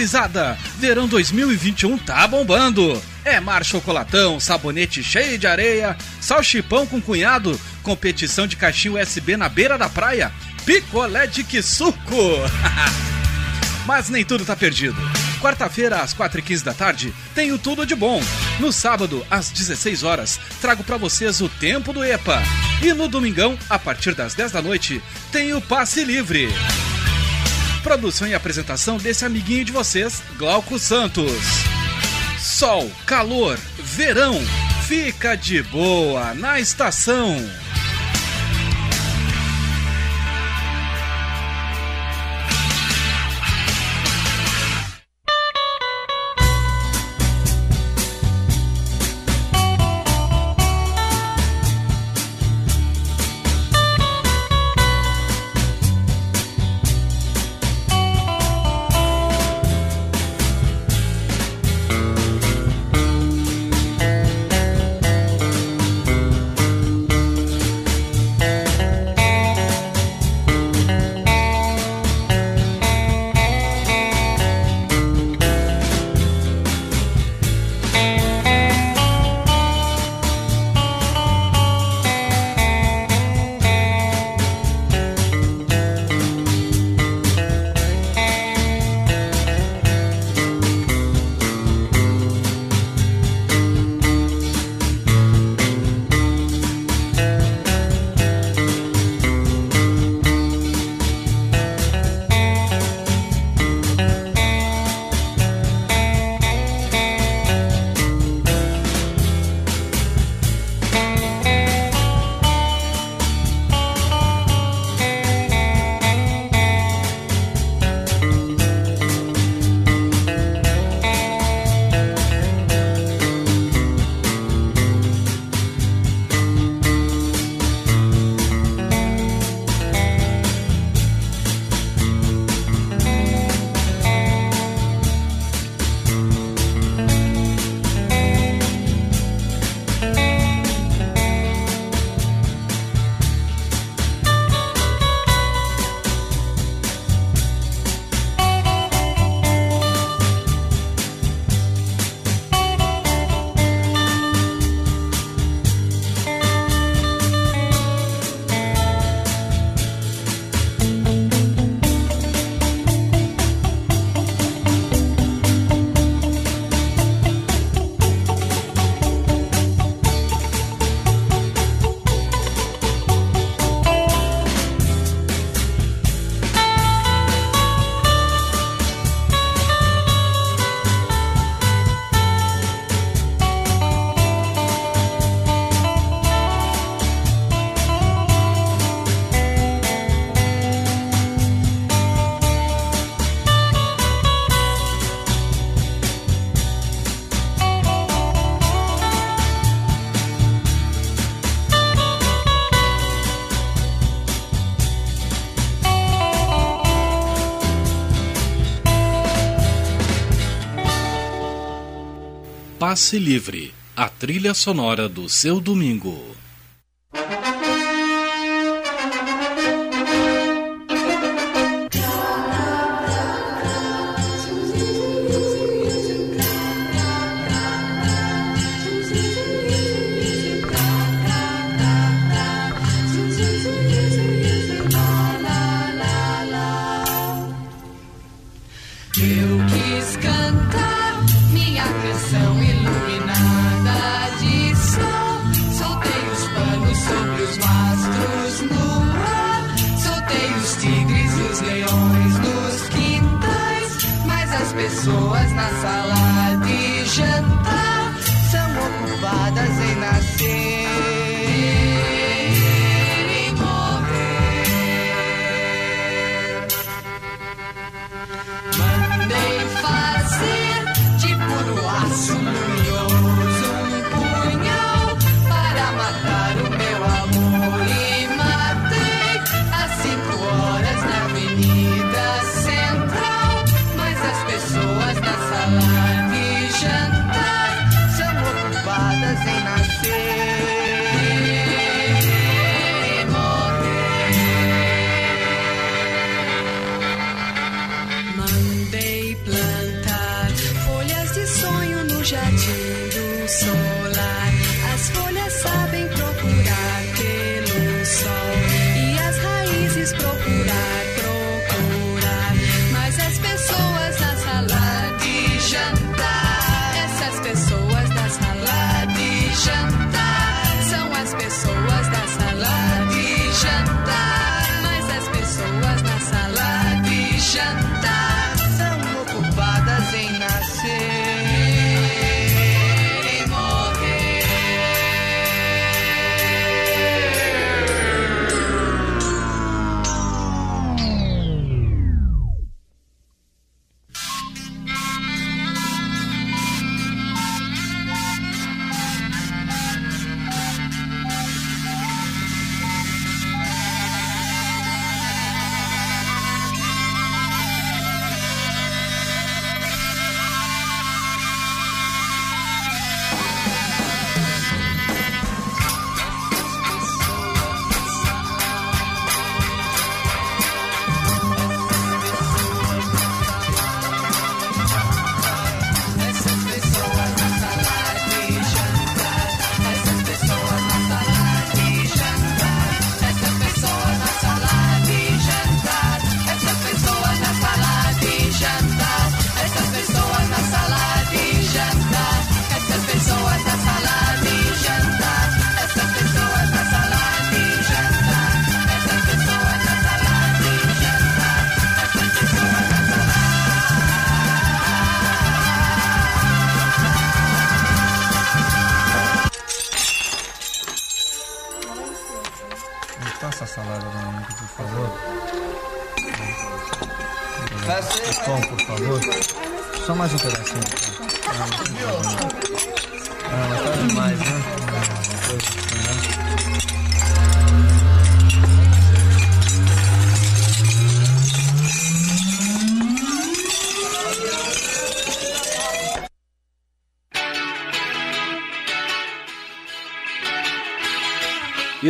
gurizada? Verão 2021 tá bombando. É mar chocolatão, sabonete cheio de areia, salchipão com cunhado, competição de caixinha USB na beira da praia, picolé de que suco. Mas nem tudo tá perdido. Quarta-feira, às 4h15 da tarde, tenho tudo de bom. No sábado, às 16 horas, trago pra vocês o tempo do EPA. E no domingão, a partir das 10 da noite, tem o passe livre. Produção e apresentação desse amiguinho de vocês, Glauco Santos. Sol, calor, verão, fica de boa na estação. Passe Livre, a trilha sonora do seu domingo.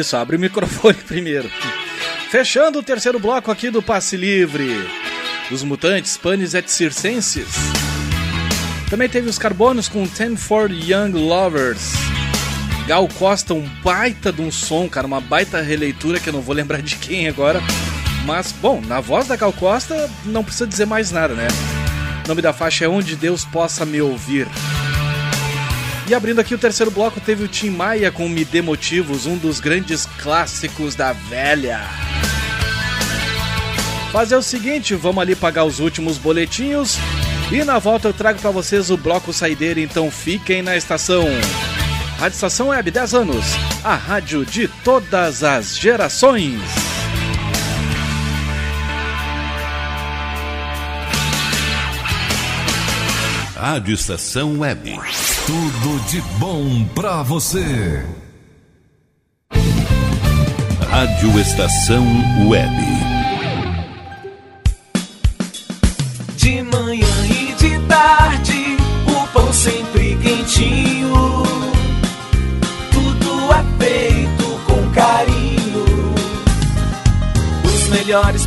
Isso, abre o microfone primeiro. Fechando o terceiro bloco aqui do Passe Livre. Os Mutantes, Panis et Circenses. Também teve os Carbonos com Ten for Young Lovers. Gal Costa, um baita de um som, cara, uma baita releitura que eu não vou lembrar de quem agora. Mas, bom, na voz da Gal Costa não precisa dizer mais nada, né? O nome da faixa é Onde Deus Possa Me Ouvir. E abrindo aqui o terceiro bloco, teve o Tim Maia com Me Dê Motivos, um dos grandes clássicos da velha. Fazer o seguinte, vamos ali pagar os últimos boletinhos e na volta eu trago para vocês o bloco saideira, então fiquem na estação. Rádio Estação Web 10 anos, a rádio de todas as gerações. Rádio Estação Web. Tudo de bom para você. Rádio Estação Web. De manhã e de tarde, o pão sempre quentinho. Tudo é feito com carinho. Os melhores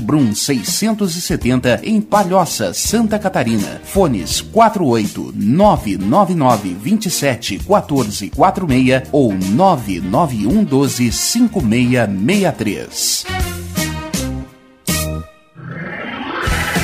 Brum 670 em Palhoça, Santa Catarina. Fones 48 999 27 14 46 ou 991 12 5663.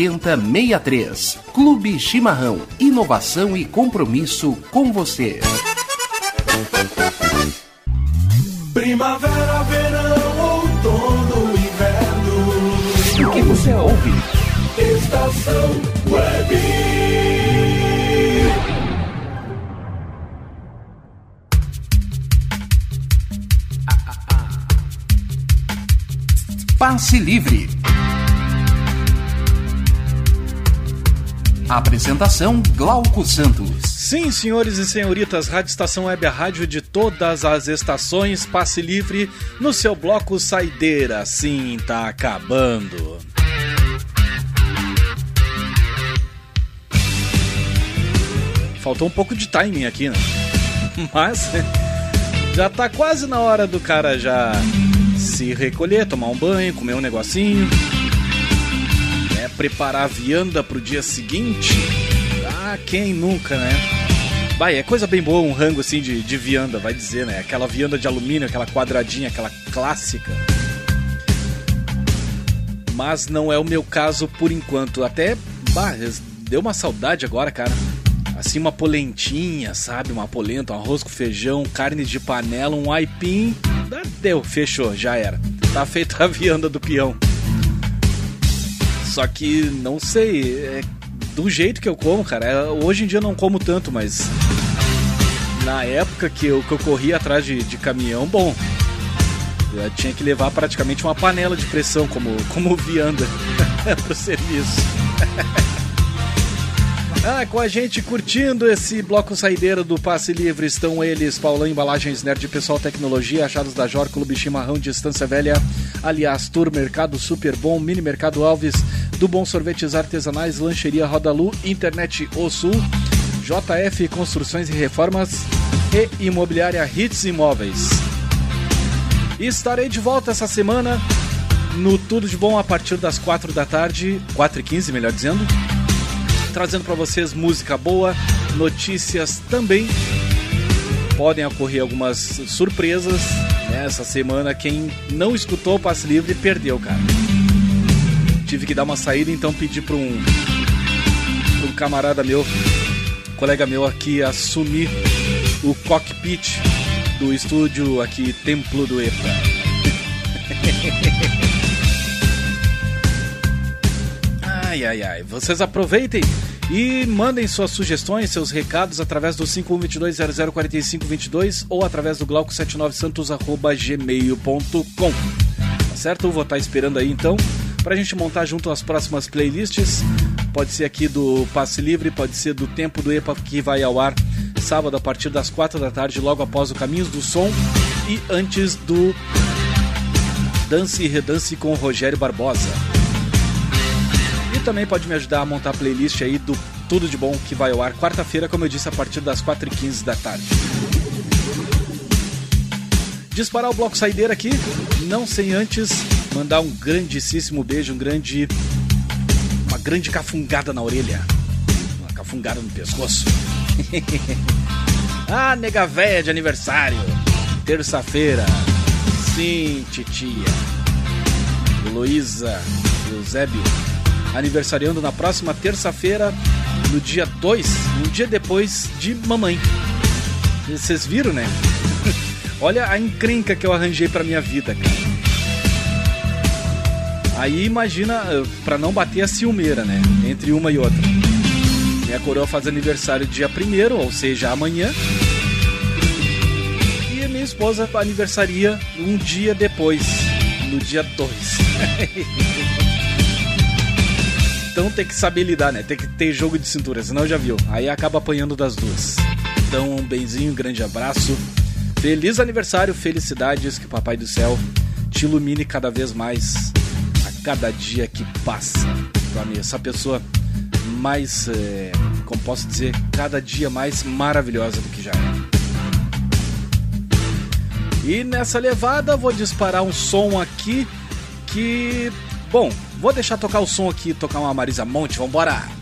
7063. Clube Chimarrão. Inovação e compromisso com você. Primavera, verão, outono, inverno. O que você ouve? Estação Web. Passe Livre. Apresentação Glauco Santos. Sim, senhores e senhoritas, Rádio Estação Web, a rádio de todas as estações, passe livre no seu bloco Saideira. Sim, tá acabando. Faltou um pouco de timing aqui, né? Mas já tá quase na hora do cara já se recolher, tomar um banho, comer um negocinho? Preparar a vianda pro dia seguinte. Ah, quem nunca, né? Vai, é coisa bem boa um rango assim de, de vianda, vai dizer, né? Aquela vianda de alumínio, aquela quadradinha, aquela clássica. Mas não é o meu caso por enquanto. Até, bah, deu uma saudade agora, cara. Assim, uma polentinha, sabe? Uma polenta, um arroz com feijão, carne de panela, um aipim. Deu, fechou, já era. Tá feita a vianda do peão. Só que, não sei, é do jeito que eu como, cara. é- hoje em dia eu não como tanto, mas na época que eu, que eu corria atrás de, de caminhão, bom, eu tinha que levar praticamente uma panela de pressão como, como vianda pro serviço. Ah, com a gente curtindo esse bloco saideira do Passe Livre estão eles, Paulão Embalagens Nerd Pessoal Tecnologia, Achados da Jor, Clube Chimarrão de Estância Velha, Aliás Tour, Mercado Super Bom, Mini Mercado Alves, do Bom Sorvetes Artesanais, Lancheria Rodalu, Internet O Sul, JF Construções e Reformas e Imobiliária Hits Imóveis. E estarei de volta essa semana no Tudo de Bom a partir das 4 da tarde, 4 e 15 melhor dizendo, trazendo para vocês música boa, notícias também. Podem ocorrer algumas surpresas. né? Semana, quem não escutou o Passe Livre perdeu, cara. Tive que dar uma saída, então pedi para um, um camarada meu, colega meu aqui, assumir o cockpit do estúdio aqui, Templo do EPA. Ai, ai, ai. Vocês aproveitem e mandem suas sugestões, seus recados através do 5122004522 ou através do glauco79santos.gmail.com. Tá certo? Vou estar esperando aí então pra gente montar junto as próximas playlists. Pode ser aqui do Passe Livre, pode ser do Tempo do EPA que vai ao ar sábado a partir das 4 da tarde, logo após o Caminhos do Som e antes do Dance e Redance com Rogério Barbosa. E também pode me ajudar a montar a playlist aí do Tudo de Bom que vai ao ar quarta-feira, como eu disse, a partir das 4h15 da tarde. Disparar o bloco saideira aqui, não sem antes mandar um grandíssimo beijo, um grande. uma grande cafungada na orelha. Uma cafungada no pescoço. ah, nega véia de aniversário. Terça-feira. Sim, titia. Heloísa Eusébio. Aniversariando na próxima terça-feira, no dia 2, um dia depois de mamãe. Vocês viram, né? Olha a encrenca que eu arranjei pra minha vida, cara. Aí imagina, eh, pra não bater a ciumeira, né? Entre uma e outra. Minha coroa faz aniversário dia 1 ou seja, amanhã. E minha esposa aniversaria um dia depois, no dia 2. então tem que saber lidar, né? Tem que ter jogo de cintura, senão já viu. Aí acaba apanhando das duas. Então, um beijinho, um grande abraço. Feliz aniversário, felicidades, que o Papai do Céu te ilumine cada vez mais cada dia que passa. Pra mim, essa pessoa mais, é, como posso dizer, cada dia mais maravilhosa do que já é. E nessa levada vou disparar um som aqui que, bom, vou deixar tocar o som aqui, tocar uma Marisa Monte, vambora! Um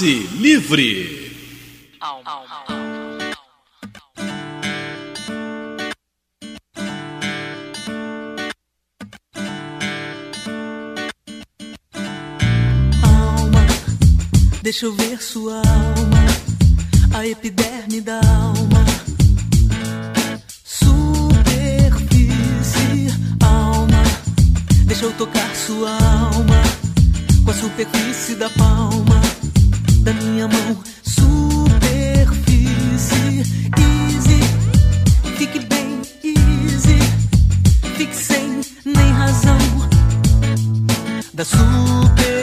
Passe Livre. Da superfície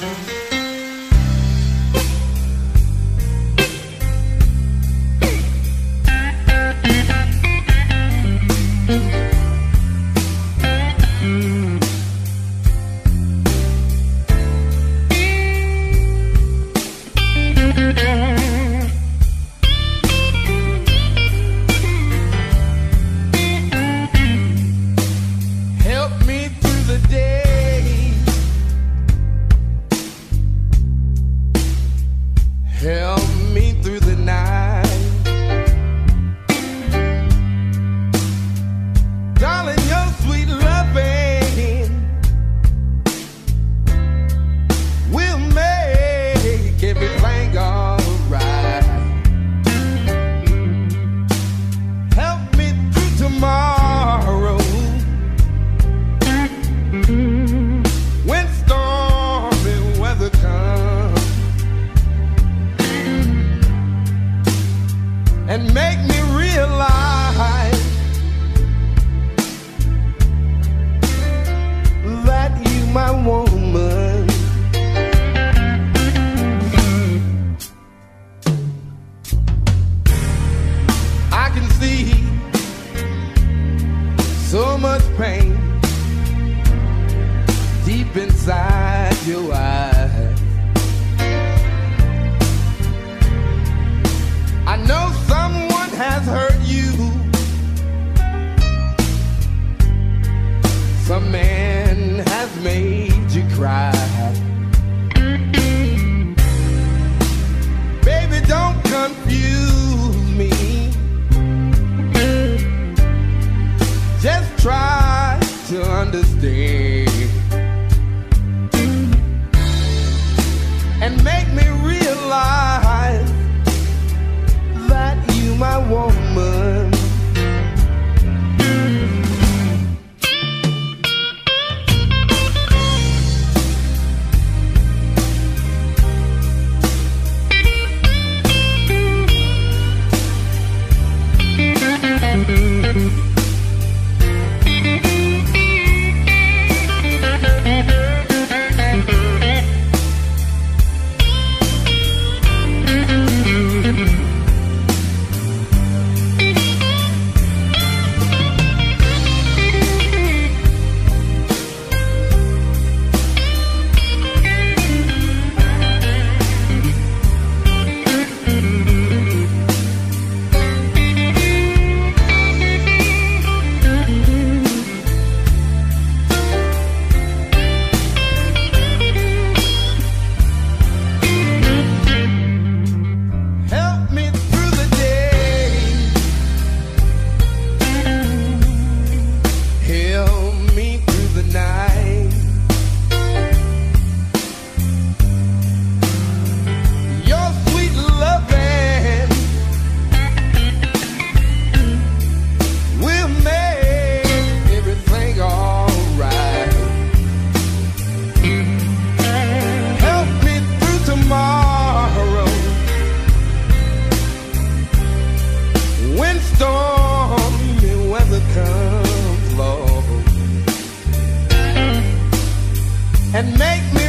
Mm-hmm. stormy weather comes, and make me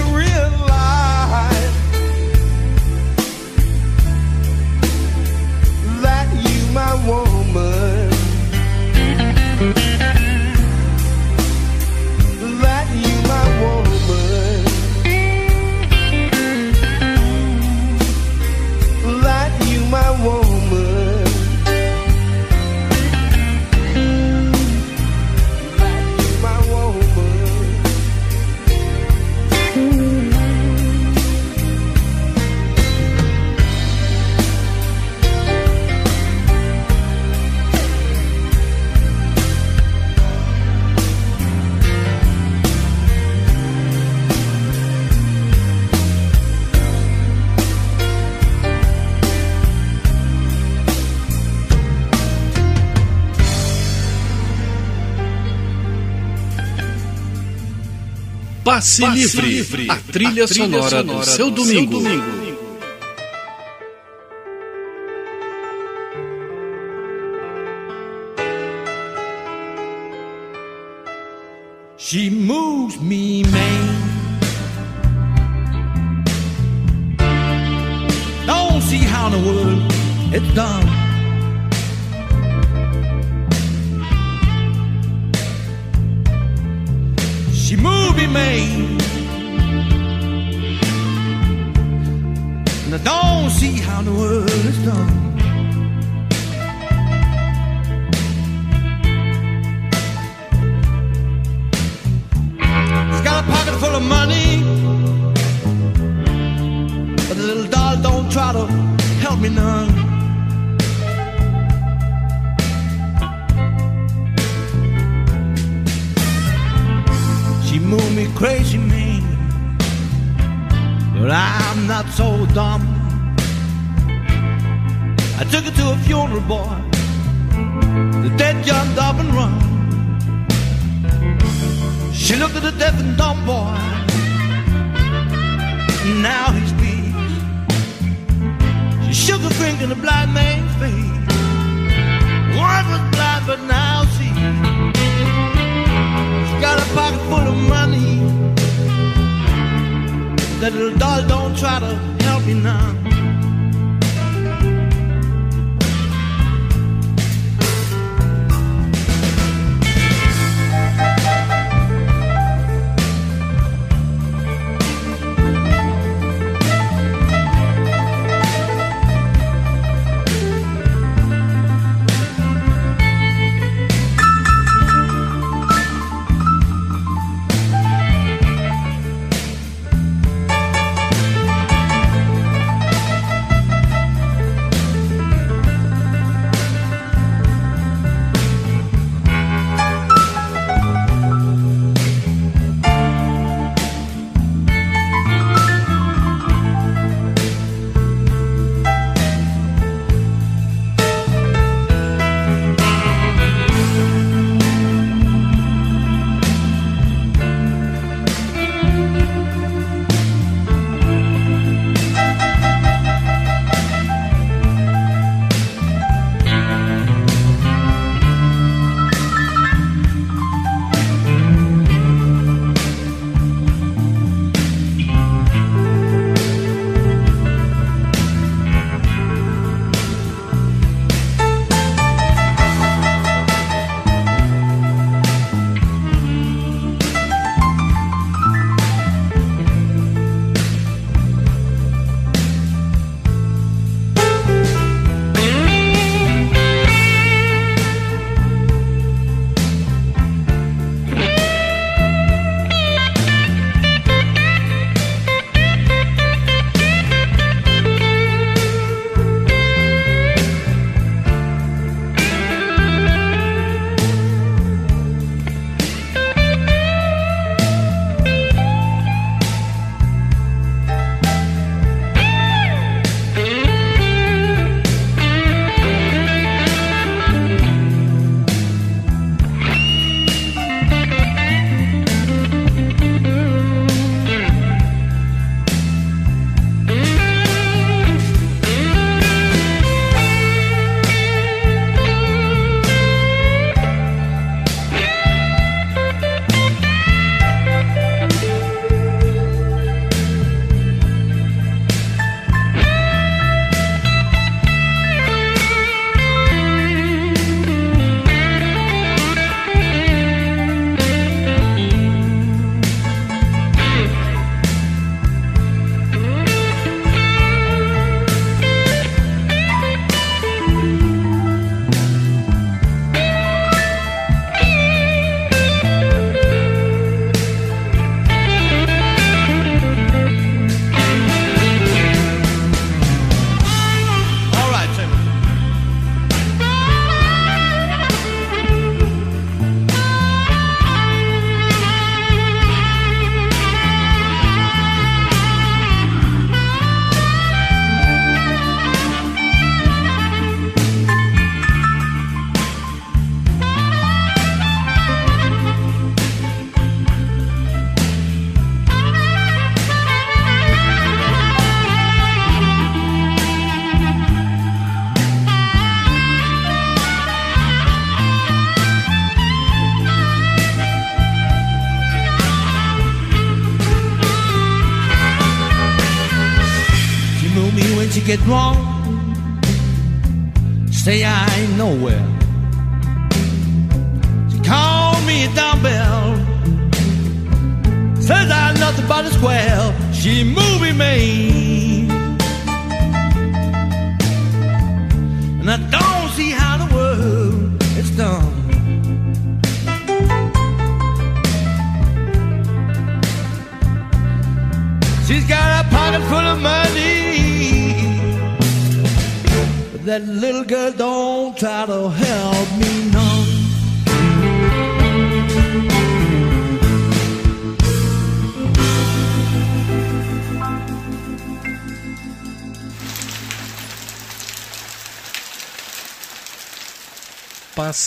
Passe, Passe livre, livre, a trilha, a trilha sonora, sonora, do seu domingo. Seu domingo.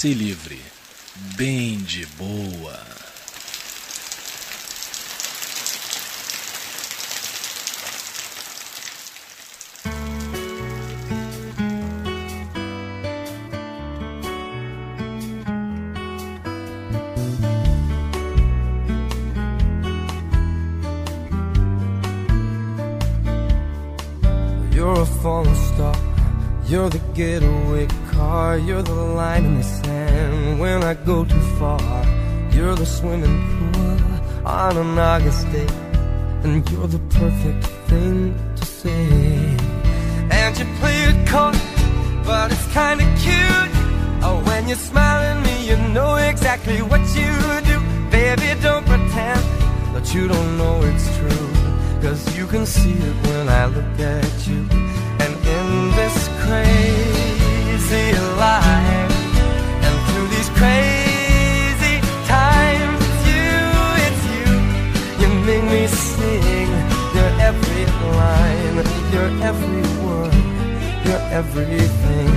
se livre, bem de boa. You're a falling star, you're the getaway car, you're the line in the sand when I go too far. You're the swimming pool on an August day. And you're the perfect thing to say. And you play it coy, but it's kinda cute. Oh, when you smile at me, you know exactly what you do. Baby, don't pretend that you don't know it's true. Cause you can see it when I look at you. And in this crazy every line, your every word, your everything.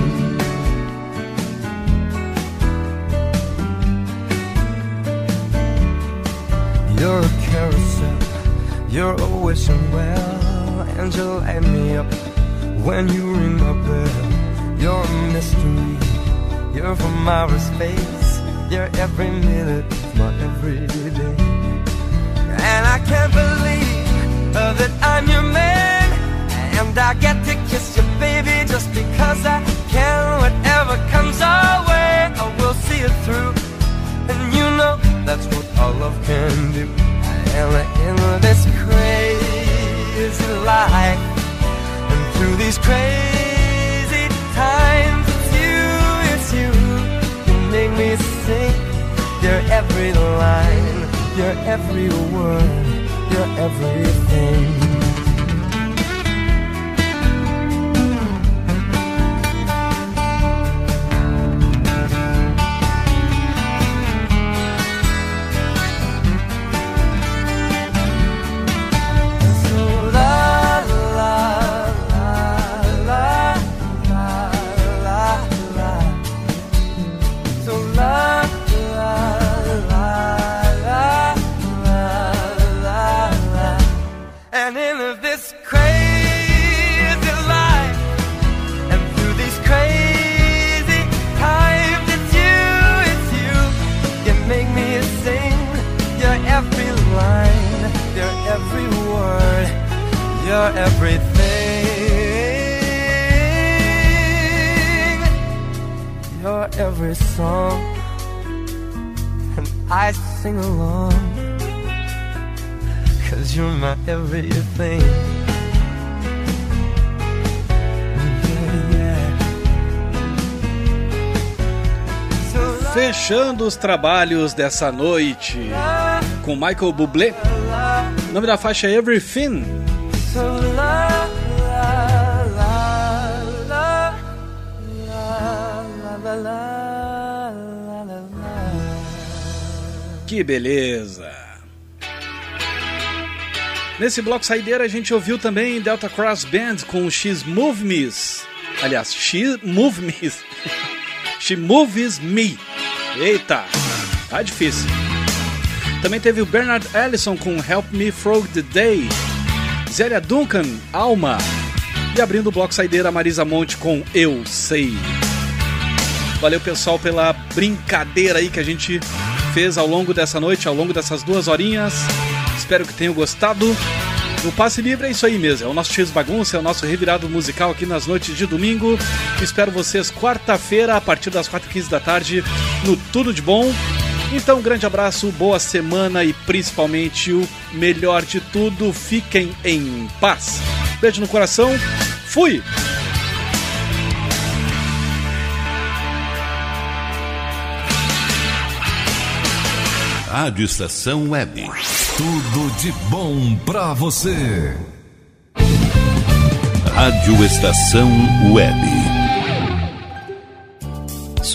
You're a carousel, you're a wishing well, and you light me up when you ring my bell. You're a mystery, you're from outer space, you're every minute my everyday. And I can't believe that I'm your man, and I get to kiss you, baby, just because I can. Whatever comes our way, I will see it through. And you know that's what all love can do. And in this crazy life, and through these crazy times, it's you, it's you. You make me sing your every line, your every word, after everything. fechando os trabalhos dessa noite com Michael Bublé. O nome da faixa é Everything. Que beleza! Nesse bloco saideira a gente ouviu também Delta Cross Band com X Movies. Aliás, X Movies. She Moves Me. Eita, tá difícil. Também teve o Bernard Allison com Help Me Frog the Day. Zélia Duncan, Alma. E abrindo o bloco saideira, Marisa Monte com Eu Sei. Valeu, pessoal, pela brincadeira aí que a gente fez ao longo dessa noite, ao longo dessas duas horinhas. Espero que tenham gostado. O Passe Livre é isso aí mesmo, é o nosso X Bagunça, é o nosso revirado musical aqui nas noites de domingo. Espero vocês quarta-feira, a partir das 4h15 da tarde, no Tudo de Bom. Então, um grande abraço, boa semana e principalmente o melhor de tudo, fiquem em paz. Beijo no coração, fui! Rádio Estação Web. Tudo de bom pra você. Rádio Estação Web.